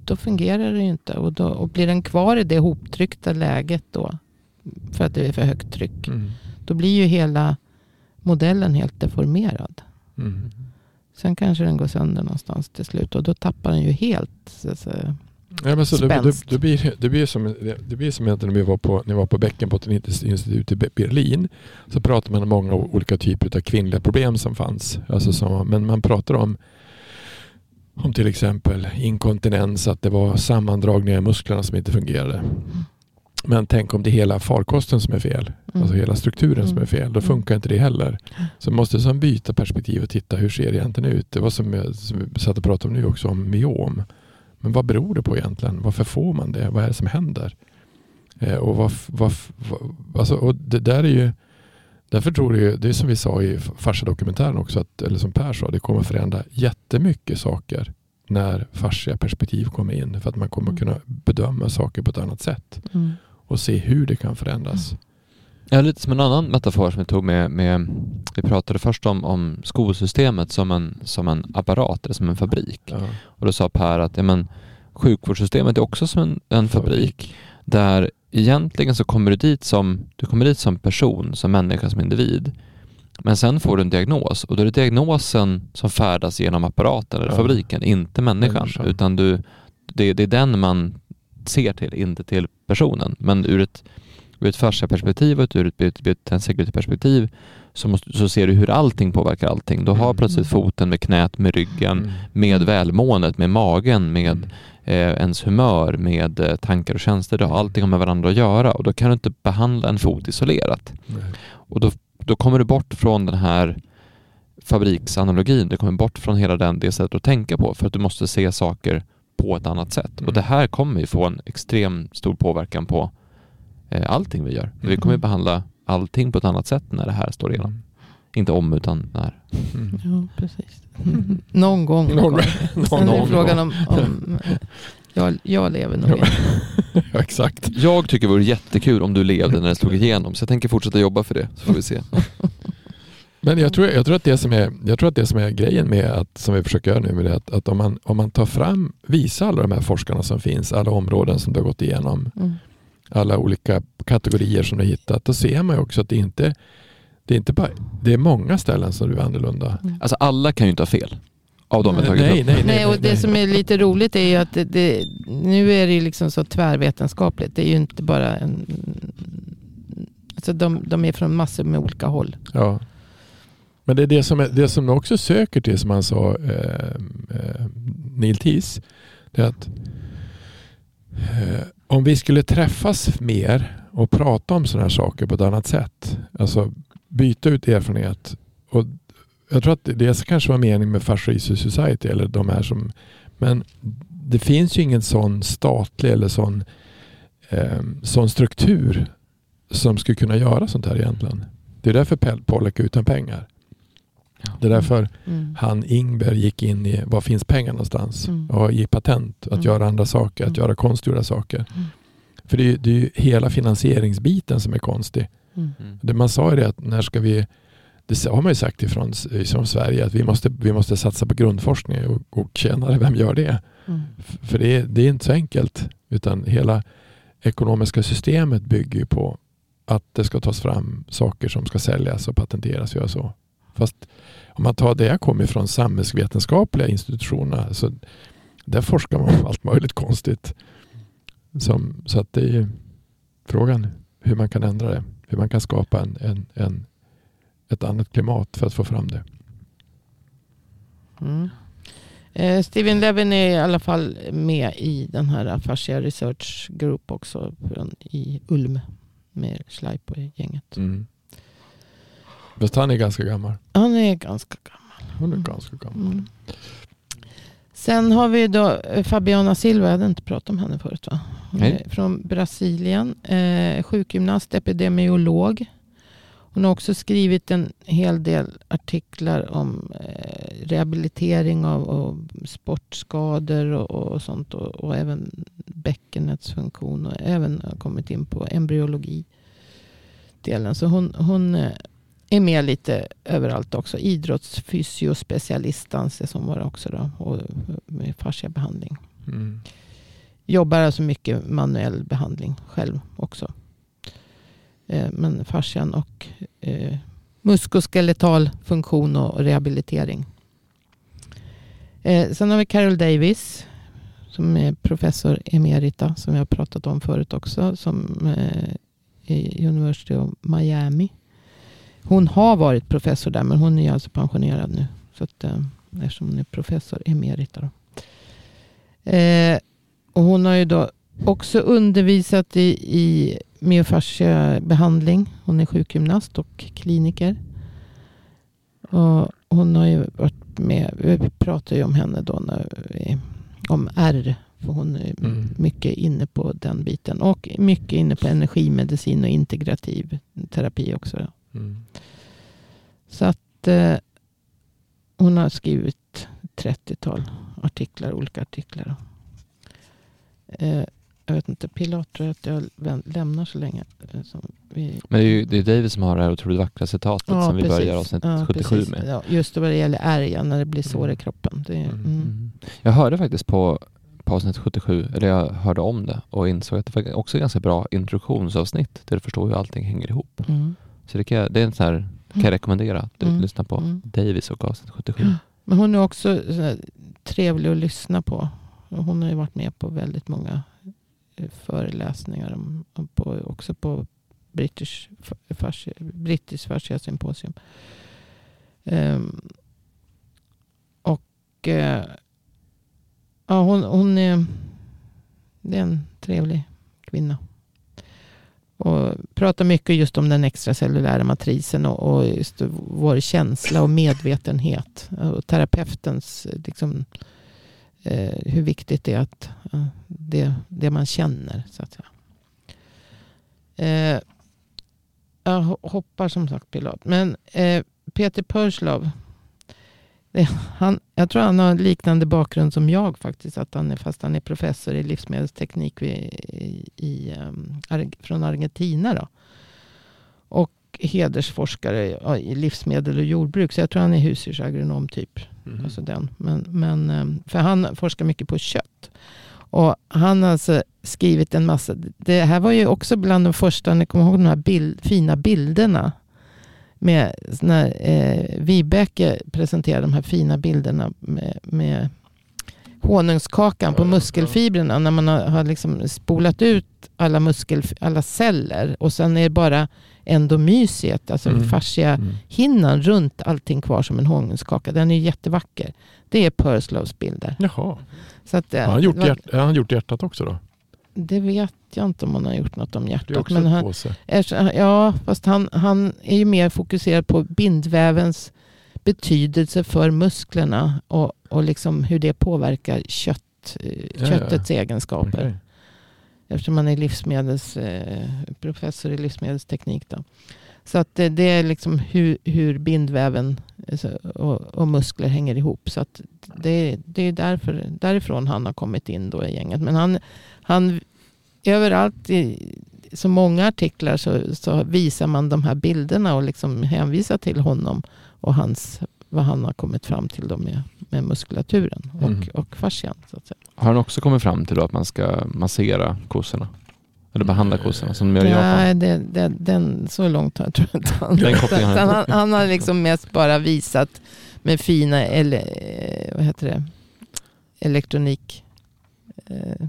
då fungerar det ju inte. Och, då, och blir den kvar i det hoptryckta läget då. För att det är för högt tryck. Mm. Då blir ju hela modellen helt deformerad. Mm. Sen kanske den går sönder någonstans till slut. Och då tappar den ju helt. Så, så, Ja, men så det, det, det, blir, det blir som, det blir som när vi var på, när vi var på Bäckenbotteninstitutet i Be- Berlin. Så pratade man om många olika typer av kvinnliga problem som fanns. Alltså som, men man pratar om om till exempel inkontinens, att det var sammandragningar i musklerna som inte fungerade. Men tänk om det är hela farkosten som är fel. mm. Alltså hela strukturen som är fel. Då Mm. funkar inte det heller. Så man måste som byta perspektiv och titta hur ser det egentligen ut. Det var som jag, som vi satt och pratade om nu också om myom. Men vad beror det på egentligen? Varför får man det? Vad är det som händer? Eh, och, vad, vad, vad, alltså, och det där är ju Därför tror jag, det är som vi sa i fascia-dokumentären också, att, eller som Per sa, det kommer förändra jättemycket saker när fascia-perspektiv kommer in. För att man kommer Mm. kunna bedöma saker på ett annat sätt Mm. Och se hur det kan förändras. Ja, lite som en annan metafor som vi tog med, med vi pratade först om, om skolsystemet som en, som en apparat eller som en fabrik. Ja. Och då sa Per att ja, men, sjukvårdssystemet är också som en, en fabrik där egentligen så kommer du dit som, du kommer dit som person, som människa, som individ. Men sen får du en diagnos och då är det diagnosen som färdas genom apparaten eller Ja. fabriken, inte människan. Människan. Utan du, det, det är den man ser till, inte till personen. Men ur ett, ur ett fascia-perspektiv och ur ett, ur ett tensegrity-perspektiv så, måste, så ser du hur allting påverkar allting. Du har Mm. plötsligt foten med knät, med ryggen, Mm. med välmåendet, med magen, med Mm. eh, ens humör, med eh, tankar och känslor. Det har allting med varandra att göra och då kan du inte behandla en fot isolerat. Nej. Och då, då kommer du bort från den här fabriksanalogin, du kommer bort från hela den, det sättet att tänka på för att du måste se saker på ett annat sätt. Mm. Och det här kommer ju få en extrem stor påverkan på eh, allting vi gör. För Vi kommer ju Mm. behandla allting på ett annat sätt när det här står igenom. Inte om utan när. Mm. Ja, precis. Någon gång. Någon- någon Sen är gång. frågan om, om jag, jag lever nog. Ja, exakt. Jag tycker det vore jättekul om du levde när det slog igenom så jag tänker fortsätta jobba för det så får vi se. Men jag tror, jag, tror att det som är, jag tror att det som är grejen med att, som vi försöker göra nu, med det, att, att om, man, om man tar fram, visar alla de här forskarna som finns, alla områden som du har gått igenom, Mm. alla olika kategorier som du har hittat, då ser man ju också att det inte det är inte bara, det är många ställen som du är annorlunda. Alltså alla kan ju inte ha fel av de har tagit nej, upp. nej, nej, Nej, och det nej. som är lite roligt är ju att det, det, nu är det ju liksom så tvärvetenskapligt. Det är ju inte bara en... Alltså de, de är från massor med olika håll. Ja. Men det är det som, är, det som de också söker till, som han sa, eh, eh, Neil Tees, det är att eh, om vi skulle träffas mer och prata om sådana här saker på ett annat sätt, alltså byta ut erfarenhet. Och jag tror att det, kanske var meningen med Fascia Society, eller de här som, men det finns ju ingen sån statlig eller sån, eh, sån struktur som skulle kunna göra sånt här egentligen. Det är därför Pollack är utan pengar. Det är därför Mm. han Ingberg gick in i var finns pengar någonstans Mm. och ge patent, att Mm. göra andra saker, att Mm. göra konstgjorda saker. Mm. För det är, ju- det är ju hela finansieringsbiten som är konstig. Mm. Det man sa det att när ska vi, det har man ju sagt ifrån, från Sverige, att vi måste, vi måste satsa på grundforskning och, och tjänare, vem gör det? Mm. För det är, det är inte så enkelt. Utan hela ekonomiska systemet bygger ju på att det ska tas fram saker som ska säljas och patenteras och göra så. Fast om man tar det jag kommer ifrån, samhällsvetenskapliga institutionerna, så där forskar man om allt möjligt konstigt. Som, så att det är frågan hur man kan ändra det. Hur man kan skapa en, en, en, ett annat klimat för att få fram det. Mm. Eh, Steven Levin är i alla fall med i den här Fascia Research Group också i Ulm med Schleip och gänget. Mm. Fast han är ganska gammal. Han är ganska gammal. Han är ganska gammal. Mm. Sen har vi då eh, Fabiana Silva, jag hade inte pratat om henne förut va? Hon Nej. är från Brasilien, eh, sjukgymnast, epidemiolog. Hon har också skrivit en hel del artiklar om eh, rehabilitering av, av sportskador och, och sånt. Och, och även bäckenets funktion och även kommit in på embryologi. Delen. Så hon, hon eh, är med lite överallt också. Idrottsfysiospecialist anses hon vara också då. Och med fasciabehandling. Mm. Jobbar alltså mycket manuell behandling själv också. Eh, Men fascian och eh, muskuloskeletal funktion och rehabilitering. Eh, Sen har vi Carol Davis. Som är professor emerita. Som vi har pratat om förut också. Som eh, i University of Miami. Hon har varit professor där. Men hon är alltså pensionerad nu. Så att, eh, eftersom hon är professor emerita. Då. Eh, och hon har ju då också undervisat i, i myofasciabehandling. Hon är sjukgymnast och kliniker. Och hon har ju varit med, vi pratar ju om henne då när vi, om R För hon är Mm. mycket inne på den biten. Och mycket inne på energimedicin och integrativ terapi också. Mm. Så att eh, hon har skrivit 30-tal artiklar, olika artiklar. Eh, jag vet inte, Pilat tror jag att jag lämnar så länge. eh, vi, Men det är ju det är David som har det här otroligt vackra citatet som vi precis. börjar avsnitt Ja, 77 precis. med. Ja, just det vad det gäller ärja, när det blir sår i Mm. kroppen. Det, Mm. mm. Mm. Jag hörde faktiskt på, på avsnitt 77, eller jag hörde om det och insåg att det faktiskt också ganska bra introduktionsavsnitt där du förstår hur allting hänger ihop. Mm. Så det, kan, jag- det är en sån här, kan jag rekommendera att du Mm. lyssnar på Mm. Davis och avsnitt 77. Ja. Men hon är också trevlig att lyssna på. Hon har ju varit med på väldigt många eh, föreläsningar. Om, om på, också på British, fascia, British fascia symposium. Ehm, och eh, ja, hon, hon är, det är en trevlig kvinna. Och pratar mycket just om den extracellulära matrisen och, och just vår känsla och medvetenhet. Och terapeutens, liksom, eh, hur viktigt det är att eh, det, det man känner. Så att säga. Eh, jag hoppar som sagt Pilat. Men eh, Peter Perslov. Han, jag tror han har en liknande bakgrund som jag faktiskt. Att han är, fast han är professor i livsmedelsteknik vid, i, i, Ar- från Argentina. Då. Och hedersforskare i livsmedel och jordbruk. Så jag tror han är husdjursagronom typ. Mm. Alltså den. Men, men, ehm, för han forskar mycket på kött. Och han har alltså skrivit en massa. Det här var ju också bland de första, ni kommer ihåg de här bild, fina bilderna. Med när eh, Vibeke presenterade de här fina bilderna med, med honungskakan på muskelfibrerna. När man har, har liksom spolat ut alla, muskel, alla celler. Och sen är det bara endomysiet, alltså Mm. fascia Mm. hinnan runt allting kvar som en honungskaka. Den är jättevacker. Det är Purslows bilder. Jaha. Så att, eh, Har han, gjort hjärt, har han gjort hjärtat också då? Det vet jag inte om han har gjort något om Det är hjärtat. också Men en han, påse. är ja, fast han, han är ju mer fokuserad på bindvävens betydelse för musklerna och, och liksom hur det påverkar kött, eh, Ja, ja. köttets egenskaper. Okej. Eftersom han är livsmedels, eh, professor i livsmedelsteknik. Då. Så att det, det är liksom hur, hur bindväven eh, och, och muskler hänger ihop. Så att det, det är därför, därifrån han har kommit in då i gänget. Men han, han överallt i så många artiklar så, så visar man de här bilderna och liksom hänvisar till honom och hans, vad han har kommit fram till då med, med muskulaturen och, Mm. och fascian. Så att säga. Har han också kommit fram till att man ska massera kossorna? Eller behandla kossorna som de gör i Japan? Nej, det, det, den, så långt har jag tror inte han Den inte. han, han har liksom mest bara visat med fina ele, vad heter det? elektronik. Eh,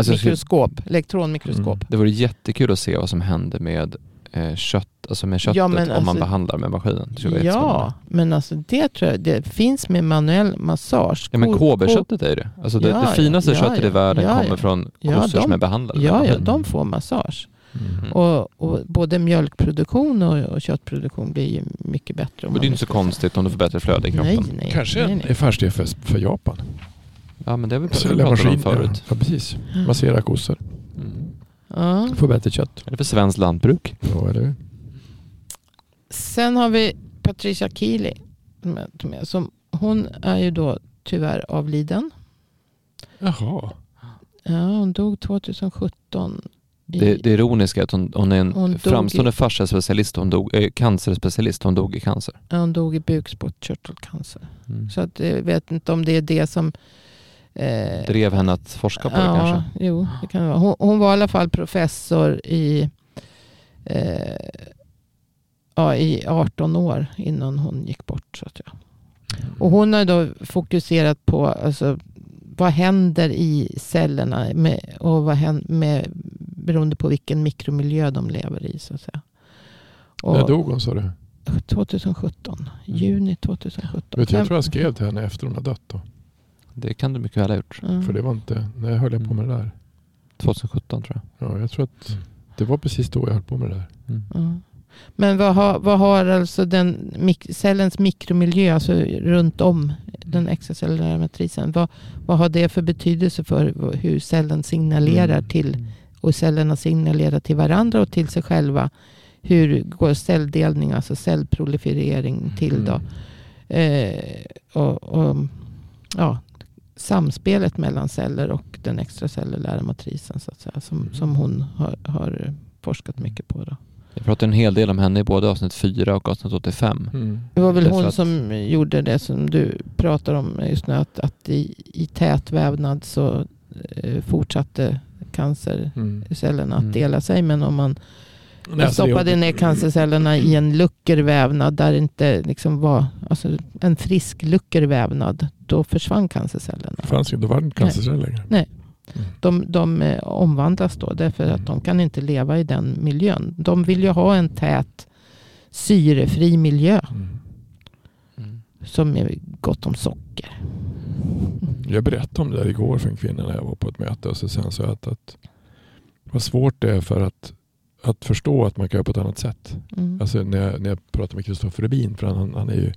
Alltså, jag skulle- mikroskop, elektronmikroskop. Mm. det vore jättekul att se vad som händer med eh, kött, alltså med köttet Ja, om man alltså- behandlar med maskinen. Ja, men alltså det tror jag, det finns med manuell massage. Ja men Ko- KB-köttet är det. Alltså det, Ja, det finaste ja, köttet ja, i världen ja, kommer ja. från kossor de- som är behandlade Ja, ja, de får massage. Mm. Och, och både mjölkproduktion och, och köttproduktion blir ju mycket bättre. om Och det är man inte så konstigt om du får bättre flöde i kroppen. Nej, nej. Kanske nej, nej. affärsidé för, för Japan. Ja men det har vi pratat om förut. ja, precis. Massera kossor. Mm. Ja. Få bättre kött. Eller för svenskt lantbruk. Ja, eller hur? Sen har vi Patricia Keely. Som, hon är ju då tyvärr avliden. Jaha. Ja, hon dog 2017. i- Det, det ironiska är att hon, hon är en Hon framstående fasciaspecialist, hon dog, eh, cancerspecialist, hon dog i cancer. ja, hon dog i bukspottkörtelcancer. Mm. Så att, jag vet inte om det är det som... Eh, Drev henne att forska på det ja, kanske? Jo, det kan det vara. Hon, hon var i alla fall professor i, eh, ja, i 18 år innan hon gick bort. Så att, ja. Och hon har då fokuserat på alltså, vad händer i cellerna med, och vad händer med, beroende på vilken mikromiljö de lever i. Så att säga. När Och dog hon sa du? 2017, juni 2017. Vet du, jag tror jag skrev till henne efter hon har dött då. Det kan du mycket väl ha gjort. Ja. För det var inte, när jag höll jag på med det där. 2017 tror jag. Ja, jag tror att det var precis då jag höll på med det där. Mm. Men vad har, vad har alltså den mik- cellens mikromiljö, alltså runt om den extracellulära matrisen, vad, vad har det för betydelse för hur cellen signalerar Mm. till och cellerna signalerar till varandra och till sig själva. Hur går celldelning, alltså cellproliferering till då? Eh, och, och, ja, samspelet mellan celler och den extracellulära matrisen så att säga, som, som hon har, har forskat mycket på. Då. Jag pratar en hel del om henne i både avsnitt 4 och avsnitt 85. Mm. Det var väl hon att- som gjorde det som du pratar om just nu, att, att i, i tät vävnad så eh, fortsatte cancercellerna Mm. att dela sig. Men om man Nej, alltså stoppade ner cancercellerna i en luckervävnad där det inte liksom var alltså en frisk luckervävnad, då försvann cancercellerna. Det fanns då var det inte cancerceller längre. Nej. Mm. De, de eh, omvandlas då därför att Mm. de kan inte leva i den miljön. De vill ju ha en tät syrefri miljö Mm. Som är gott om socker. Jag berättade om det där igår för en kvinna när jag var på ett möte och så sen så att, att vad svårt det är för att, att förstå att man kan göra på ett annat sätt. Mm. Alltså när jag, när jag pratade med Kristoffer Rubin, för han, han är ju,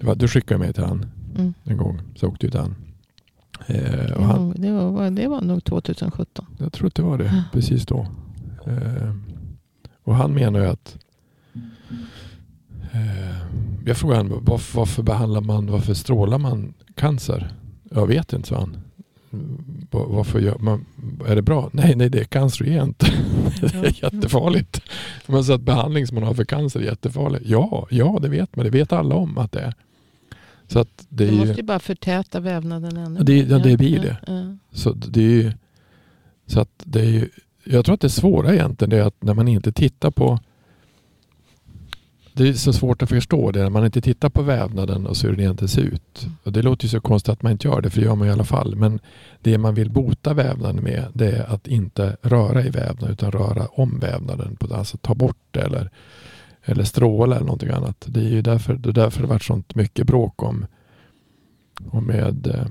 var, du skickade mig till han Mm. en gång, så jag åkte ju till han. Eh, och han det, var, det var nog 2017. jag tror att det var det, Ja. precis då. Eh, och han menar ju att eh, jag frågade honom varför, varför behandlar man, varför strålar man cancer? Jag vet inte, sa han. Va- Varför gör man, är det bra? Nej, nej det är cancerogent. det är jättefarligt. Man sa att behandling som man har för cancer är jättefarlig. Ja, ja det vet man. Det vet alla om att det är. Så att det Du måste ju, bara förtäta vävnaden ännu. Det- ja, det blir det. Ja, ja. så det är ju, så att det är ju, jag tror att det svåra egentligen är att när man inte tittar på det är så svårt att förstå det när man inte tittar på vävnaden och så hur den egentligen ser ut. Och det låter ju så konstigt att man inte gör det, för det gör man i alla fall. Men det man vill bota vävnaden med det är att inte röra i vävnaden utan röra om vävnaden. På det, alltså ta bort det eller, eller stråla eller någonting annat. Det är ju därför det, är därför det varit sånt mycket bråk om, om med eh,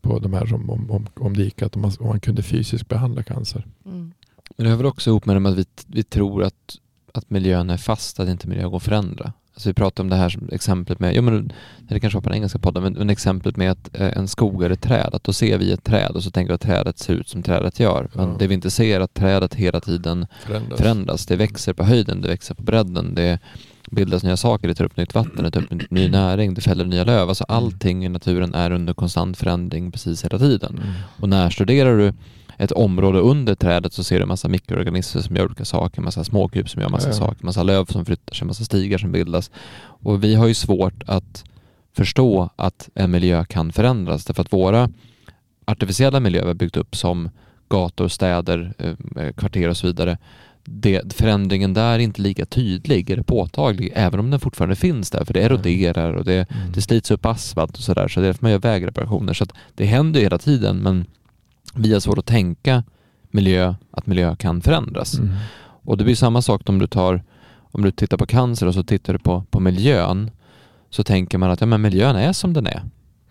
på de här som, om, om, om det gick att om man, om man kunde fysiskt behandla cancer. Mm. Men det hör väl också ihop med det med att vi, vi tror att, att miljön är fast, att inte miljön går att förändra. Alltså vi pratar om det här som exemplet med, ja men det kanske var på den engelska podden, men, men exemplet med att eh, en skog är ett träd, att då ser vi ett träd och så tänker vi att trädet ser ut som trädet gör. Men Ja. det vi inte ser är att trädet hela tiden Förändras. förändras. Det växer på höjden, det växer på bredden, det bildas nya saker, det tar upp nytt vatten, det tar upp ny näring, det fäller nya löv. Alltså allting i naturen är under konstant förändring precis hela tiden. Mm. Och när studerar du ett område under trädet så ser du massa mikroorganismer som gör olika saker, massa småkryp som gör massa Ja, saker, massa löv som flyttar sig, massa stigar som bildas. Och vi har ju svårt att förstå att en miljö kan förändras därför att våra artificiella miljöer vi har byggt upp som gator, städer, eh, kvarter och så vidare det, förändringen där är inte lika tydlig eller påtaglig även om den fortfarande finns där för det eroderar och det, Mm. det slits upp asfalt och sådär så det är därför man gör vägreparationer så det händer ju hela tiden men vi har svårt att tänka miljö, att miljö kan förändras. Mm. Och det blir samma sak om du tar om du tittar på cancer och så tittar du på, på miljön så tänker man att ja, men miljön är som den är.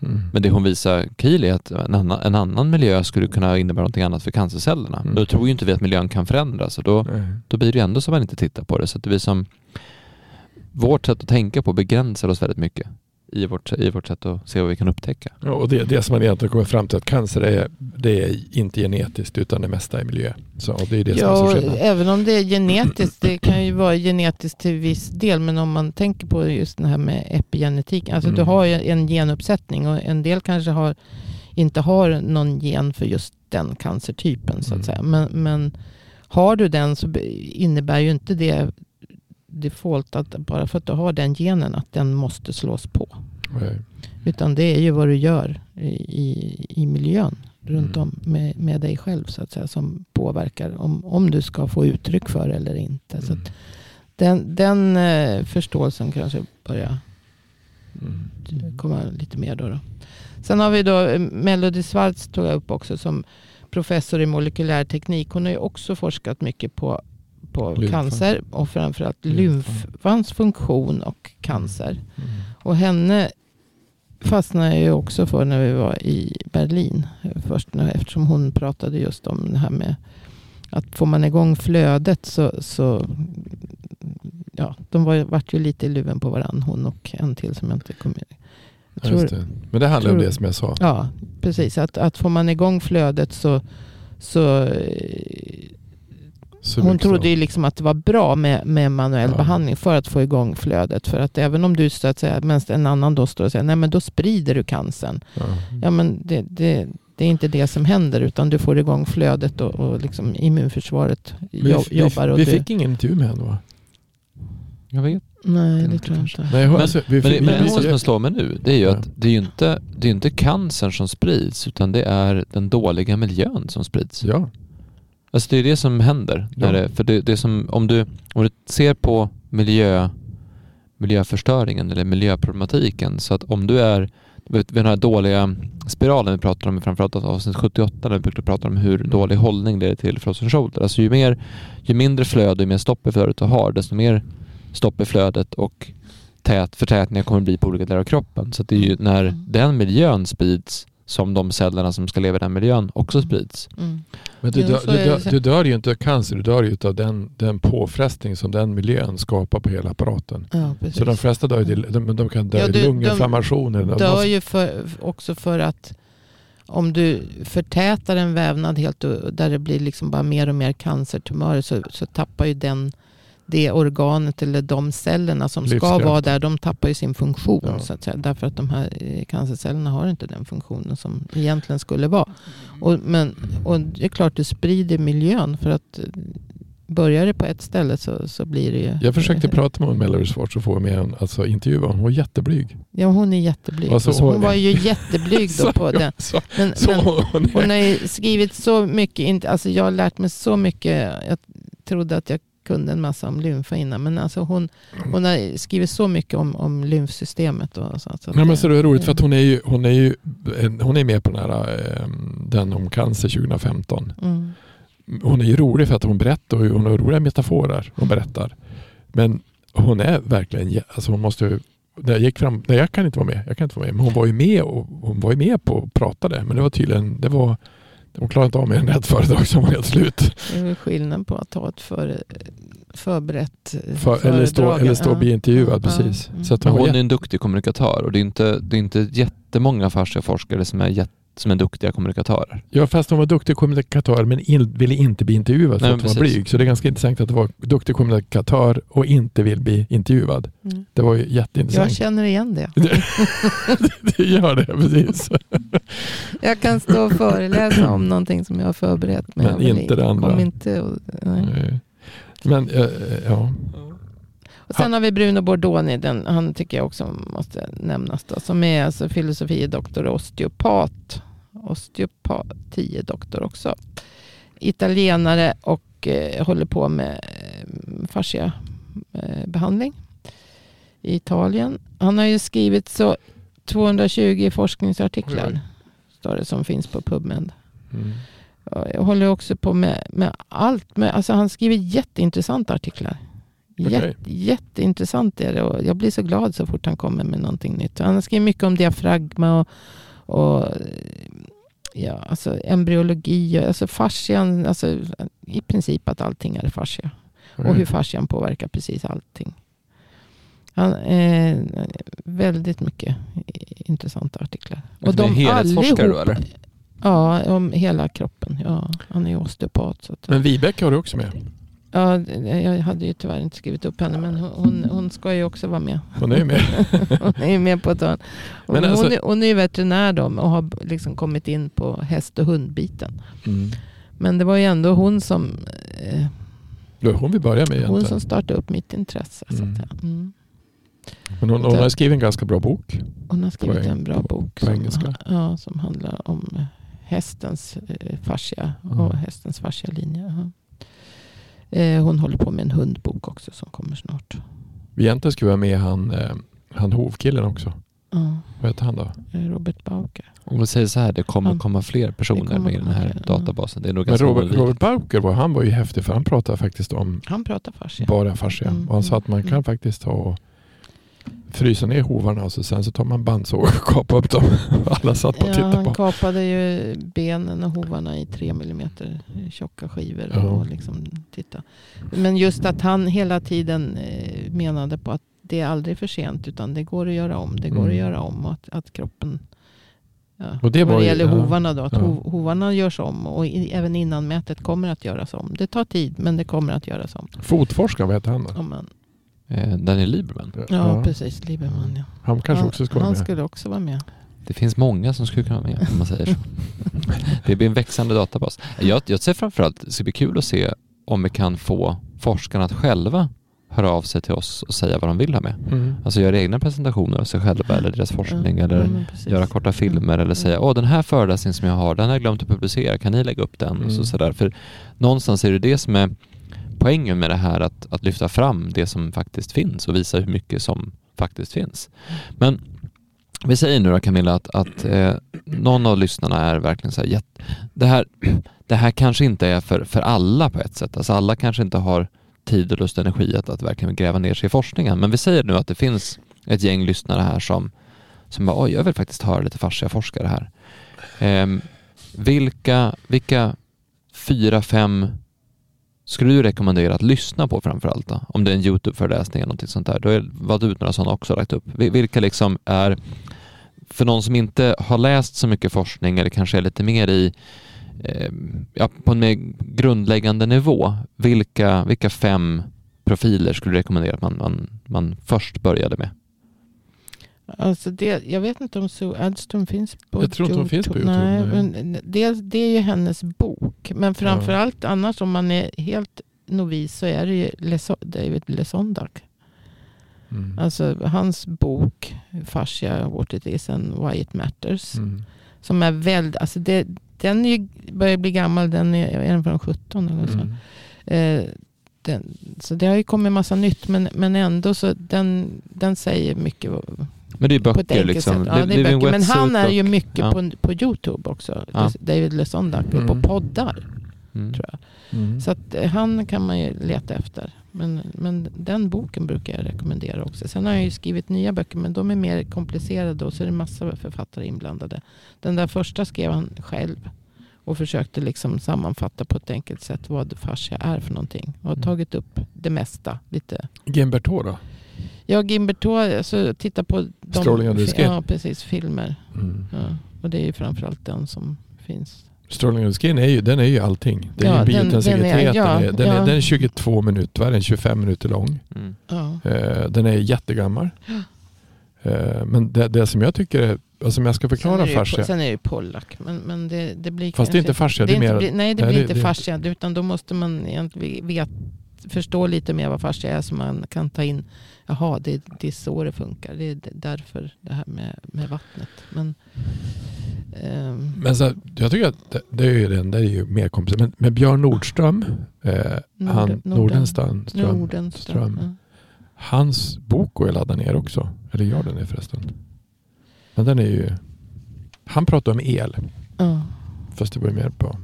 Mm. Men det hon visar Kiel är att en annan, en annan miljö skulle kunna innebära någonting annat för cancercellerna. Mm. Då tror ju inte vi att miljön kan förändras och då, Nej. då blir det ju ändå så man inte tittar på det. Så att det blir som vårt sätt att tänka på begränsar oss väldigt mycket i vårt, i vårt sätt att se vad vi kan upptäcka. Ja, och det, det som man egentligen kommer fram till att cancer är, det är inte genetiskt utan det mesta är miljö. Så, och det är det som är Ja, så även om det är genetiskt, det kan ju vara genetiskt till viss del, men om man tänker på just det här med epigenetik, alltså Mm. du har ju en genuppsättning och en del kanske har, inte har någon gen för just den cancertypen så att Mm. säga. Men, men har du den så innebär ju inte det default att bara för att du har den genen att den måste slås på. Nej. Utan det är ju vad du gör i, i, miljön runt Mm. om med, med dig själv så att säga. Som påverkar om, om du ska få uttryck för eller inte. Så Mm. att den den eh, förståelsen kanske börjar Mm. komma lite mer då. då. Sen har vi då eh, Melody Schwartz tog jag upp också som professor i molekylär teknik. Hon har ju också forskat mycket på, på Lymfan. cancer och framförallt Lymfan. lymfans funktion och cancer. Mm. Och henne fastnade jag ju också för när vi var i Berlin. Först nu, eftersom hon pratade just om det här med att får man igång flödet så, så ja, de var, vart ju lite i luven på varandra, hon och en till som jag inte kommer jag Ja, tror, just det. Men det handlar om tror- det som jag sa. Ja, precis. Att, att får man igång flödet så, så eh, Så hon trodde ju liksom att det var bra med, med manuell Ja. behandling för att få igång flödet. För att även om du så att säga, medan en annan då står och säger nej men då sprider du cancern. Ja. Ja men det, det, det är inte det som händer utan du får igång flödet och, och liksom immunförsvaret Vi, jo, vi, jobbar. Och vi du, fick ingen intervju med henne va? Jag vet. nej det inte tror jag inte. Nej, Men- alltså, vi Men, det, men vi, det vi, som slår mig nu, det är ju att det är ju inte, det är inte cancern som sprids, utan det är den dåliga miljön som sprids. ja, Alltså det är det som händer. Ja. det, för det, det är som, om, du, om du ser på miljö, miljöförstöringen eller miljöproblematiken, så att om du är vid den här dåliga spiralen vi pratar om i framförallt avsnitt 78 när vi brukar prata om hur dålig hållning leder till frozen shoulder. Alltså ju, mer, ju mindre flöde och ju mer stopp i flödet du har, desto mer stopp i flödet och tät, förtätningar kommer bli på olika delar av kroppen. Så att det är ju när Mm. den miljön sprids som de cellerna som ska leva i den miljön också sprids. Mm. men du, så du, så. du dör ju inte av cancer, du dör ju av den, den påfrestning som den miljön skapar på hela apparaten. Ja. Så de flesta dör ju till, de, de kan dö Ja, i du- de lunginflammationer. De- dör ju för, också för att om du förtätar en vävnad helt och, där det blir liksom bara mer och mer cancertumörer så, så tappar ju den det organet eller de cellerna som ska vara där, de tappar ju sin funktion. Ja. Så att säga, därför att de här eh, cancercellerna har inte den funktionen som egentligen skulle vara. Och, men, och det är klart du sprider miljön för att eh, börjar det på ett ställe så, så blir det ju... Jag försökte prata med Melody Schwartz och få med en alltså, intervjua hon var jätteblyg. Ja, hon är jätteblyg. Alltså, hon hon- var ju jätteblyg då på den. Så, Men, så men, hon hon har ju skrivit så mycket, inte- alltså jag har lärt mig så mycket. Jag trodde att jag kunde en massa om lymfa innan. Men alltså hon, hon har skrivit så mycket om, om lymfsystemet. Och så, så Nej, men så det är roligt för att hon är ju, hon är ju hon är med på den här eh, den om cancer 2015. Mm. Hon är ju rolig för att hon berättar och hon har roliga metaforer hon berättar. Men hon är verkligen, alltså hon måste när jag gick fram, nej jag kan inte vara med, jag kan inte vara med, men hon var ju med och hon var ju med på och pratade. Men det var tydligen, det var, hon klarade inte av mer än ett föredrag som var helt slut. Det är väl skillnad på att ha ett för, förberett eh, För, eller stå, föredrag. eller stå och bli intervjuad, Ja. precis. Mm. Så att hon hon är en duktig kommunikatör och det är inte, det är inte jättemånga forskare som är, jätte, som är duktiga kommunikatörer. Ja, fast hon var duktig kommunikatör men in, ville inte bli intervjuad för Nej, att hon var blyg. Så det är ganska intressant att det var duktig kommunikatör och inte vill bli intervjuad. Mm. Det var ju Jag jätteintressant. känner igen det. det gör det, precis. Jag kan stå och föreläsa om någonting som jag har förberett. Men, Men jag inte det andra. Kom inte och, nej. Eh, Men eh, ja, Och sen har vi Bruno Bordoni, den, han tycker jag också måste nämnas då, som är alltså filosofidoktor och osteopat. Osteopati-doktor också. Italienare och eh, håller på med eh, fascia eh, behandling i Italien. Han har ju skrivit så 220 forskningsartiklar, oj. står det som finns på PubMed. mm. Ja, Jag håller också på med, med allt. Med, alltså han skriver jätteintressanta artiklar. Okej. Jätte, jätteintressant är det. Och jag blir så glad så fort han kommer med någonting nytt. Han har skrivit mycket om diafragma och, och ja, alltså embryologi. Alltså fascian, alltså, i princip att allting är fascia. Och hur fascian påverkar precis allting. Han, eh, väldigt mycket intressanta artiklar. Och de helhetsforskare då eller? Ja, om hela kroppen. Ja, han är osteopat. Så att, Men Vibeke har du också med. Ja, det- jag hade ju tyvärr inte skrivit upp henne, men hon, hon, hon ska ju också vara med. Hon är ju med. hon är ju med på ett hörn. Hon, alltså- hon, hon är ju veterinär då och har liksom kommit in på häst och hundbiten. Mm. Men det var ju ändå hon som, eh, Det var hon vi började med hon egentligen. som startade upp mitt intresse. Så Mm. att, säga. mm. Men hon, hon har skrivit en ganska bra bok. Hon har skrivit På- en bra bok på som, engelska. Ja, som handlar om hästens eh, fascia Mm. och hästens fascialinje. Ja. Eh, hon håller på med en hundbok också som kommer snart. Vi egentligen skulle ha med han, eh, han hovkillen också. Ja, Vad heter han då? eh, Robert Bauker. Om vi säger så här, det kommer Ja. komma fler personer kommer med i den här fler, databasen. Det är nog Men Robert. Robert Bauker var, han var ju häftig för han pratade faktiskt om Han pratar fascia. bara fascia. Mm, Och han sa att man kan mm. faktiskt ta och frysa ner hovarna och så sen så tar man bandsåg och kapar upp dem. Alla satt och Ja, tittade han på. kapade ju benen och hovarna i tre millimeter tjocka skivor. Ja. Och liksom titta. Men just att han hela tiden eh, menade på att det är aldrig för sent utan det går att göra om. Det går Mm. att göra om att, att kroppen... Ja. Och det Vad det ju- gäller ja, hovarna då. Att ja. ho- hovarna görs om och i, även innanmätet kommer att göras om. Det tar tid men det kommer att göras om. Fotforskaren, vad heter han då? Eh, Daniel Lieberman. ja, precis. Lieberman ja. Han kanske han, också ska vara han med. skulle också vara med. Det finns många som skulle kunna vara med om man säger så. Det blir en växande databas. Jag, jag ser framförallt, det ska bli kul att se om vi kan få forskarna att själva höra av sig till oss och säga vad de vill ha med. Mm. Alltså göra egna presentationer av sig själva eller deras forskning Ja, eller ja, precis. göra korta filmer eller säga åh den här föreläsningen som jag har den har jag glömt att publicera, kan ni lägga upp den? Och så, Mm. sådär. För någonstans är det det som är poängen med det här att, att lyfta fram det som faktiskt finns och visa hur mycket som faktiskt finns. Men vi säger nu då Camilla att, att eh, någon av lyssnarna är verkligen så här, jätte, det, här det här kanske inte är för, för alla på ett sätt. Alltså alla kanske inte har tid och lust och energi att, att verkligen gräva ner sig i forskningen. Men vi säger nu att det finns ett gäng lyssnare här som, som bara, oj, jag vill faktiskt höra lite farsiga forskare här. Eh, vilka, vilka fyra, fem skulle du rekommendera att lyssna på framförallt då? Om det är en YouTube-föreläsning eller något sånt där. då har valt ut några sådana också och lagt upp. Vilka liksom är, för någon som inte har läst så mycket forskning eller kanske är lite mer i, eh, ja, på en mer grundläggande nivå, vilka, vilka fem profiler skulle du rekommendera att man, man, man först började med? Alltså det, jag vet inte om Sue Adström finns på Jag tror inte hon finns på YouTube, Nej, nej. men det, det är ju hennes bok. Men framförallt annars om man är helt novis så är det ju Leso- David Lesondak. Mm. Alltså hans bok Fascia, What It Is and Why It Matters. Mm. Som är väldigt, alltså det, den är ju, börjar bli gammal, den är, är den från 17 eller så. Mm. Eh, den, så det har ju kommit massa nytt men, men ändå så den, den säger mycket Men det är böcker liksom. Ja, det är Living böcker. Men han är ju och- mycket ja. på, på YouTube också. Ja. David Lesondak. Mm. På poddar Mm. tror jag. Mm. Så att eh, han kan man ju leta efter. Men, men den boken brukar jag rekommendera också. Sen har jag ju skrivit nya böcker men de är mer komplicerade och så är det massa författare inblandade. Den där första skrev han själv. Och försökte liksom sammanfatta på ett enkelt sätt vad fascia är för någonting. Och har Mm. tagit upp det mesta. Lite. Gimberto då? Ja, Gimberto, alltså titta på de, Strålning skin. Ja, precis. Filmer. Mm. Ja, och det är ju framförallt den som finns. Strålning under skin är ju, den är ju allting. Det är Ja, ju den- den är- Den, ja, den, ja. är, den är 22 minuter, vad är den? 25 minuter lång. Mm. Ja. Eh, den är jättegammal. Eh, men det, det som jag tycker är, alltså om jag ska förklara fascia. sen är det ju Pollack. Men, men det, det blir Fast det är inte fascia, det är mer... nej, det nej, blir det- inte fascia. Utan då måste man egentligen vet, förstå lite mer vad fascia är. Så man kan ta in, jaha, det, det är så det funkar. Det är därför det här med, med vattnet. Men, ehm, Men så, jag tycker att det, det är ju den, det är ju mer komplicerat. Men, men Björn Nordström, eh, Norden- han, Norden. Nordenstam, Ström, Nordenström. Ström. hans bok går jag ladda ner också. Eller gör den det förresten? Men den är ju... Han pratar om el. Ja. Ja. Fast det var ju mer på...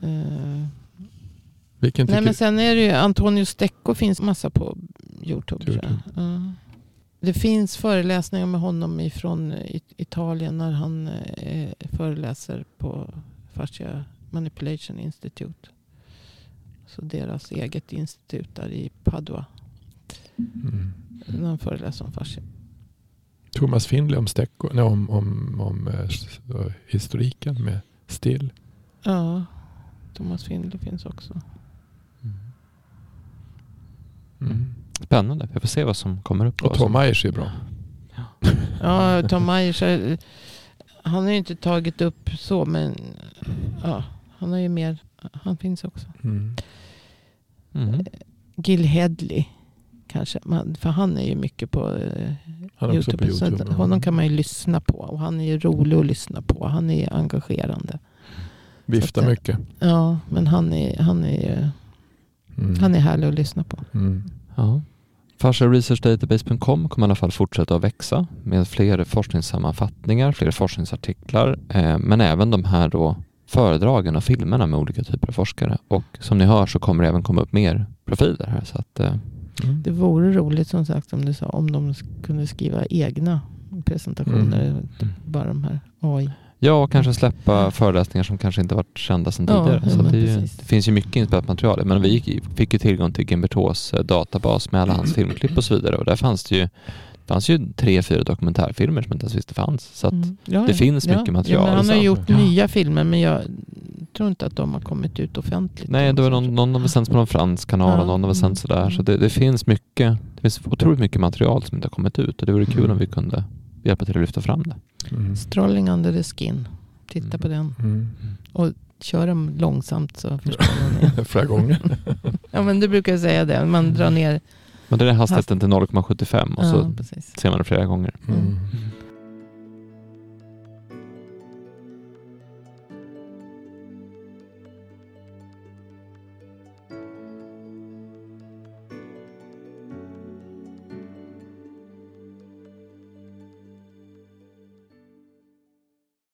Eh, Vilken Nej men sen är det ju Antonio Stecco finns massa på Youtube. Youtube. Ja. Det finns föreläsningar med honom ifrån I- Italien när han eh, föreläser på Fascia Manipulation Institute. Så deras eget institut där i Padua. mm. När han föreläser om fascia. Thomas Findlay om, Stecco, nej, om, om, om eh, eh, historiken med Still. Ja, Thomas Findley finns också. Mm. Spännande. Jag får se vad som kommer upp. Och Tom Myers är bra. Ja, Tom Myers. eh, Han har ju inte tagit upp så men ja, han har ju mer. Han finns också. Mm. Mm. Gil Hedley. Kanske. För han är ju mycket på eh, Han är också Youtube. på Så Youtube. att honom kan man ju lyssna på. Och han är ju rolig att lyssna på. Han är ju engagerande. Viftar så mycket. Ja, men han är, han är, ju- Mm. han är härlig att lyssna på. Mm. Ja. Fasciaresearchdatabase.com kommer i alla fall fortsätta att växa med fler forskningssammanfattningar, fler forskningsartiklar, eh, men även de här då föredragen och filmerna med olika typer av forskare. Och som ni hör så kommer det även komma upp mer profiler här. Så att, eh, Mm. Det vore roligt som sagt som du sa om de kunde skriva egna presentationer. Mm. Bara de här AI. Ja, och kanske släppa föreläsningar som kanske inte varit kända sedan Ja, tidigare. så det, ju- det finns ju mycket inspelat material. Men vi gick, fick ju tillgång till Gimbertos eh, databas med alla hans filmklipp och så vidare. Och där fanns det ju, det fanns ju tre, fyra dokumentärfilmer som jag inte ens visste fanns. Så Mm. Ja, det finns mycket material, han har gjort nya filmer men jag tror inte att de har kommit ut offentligt. Nej, det var någon, någon har sänts på någon fransk kanal Ja. och någon har sänts sådär. Så Mm. det, det finns mycket, det finns otroligt mycket material som inte har kommit ut och det vore kul Mm. om vi kunde hjälpa till att lyfta fram det. Mm. Strolling under the skin. Titta Mm. på den. Mm. Kör dem långsamt så förstår man det. Flera gånger. Ja men du brukar säga det. Man drar ner. Men det är hastigheten till 0,75 och Ja, så precis. ser man det flera gånger. Mm. Mm.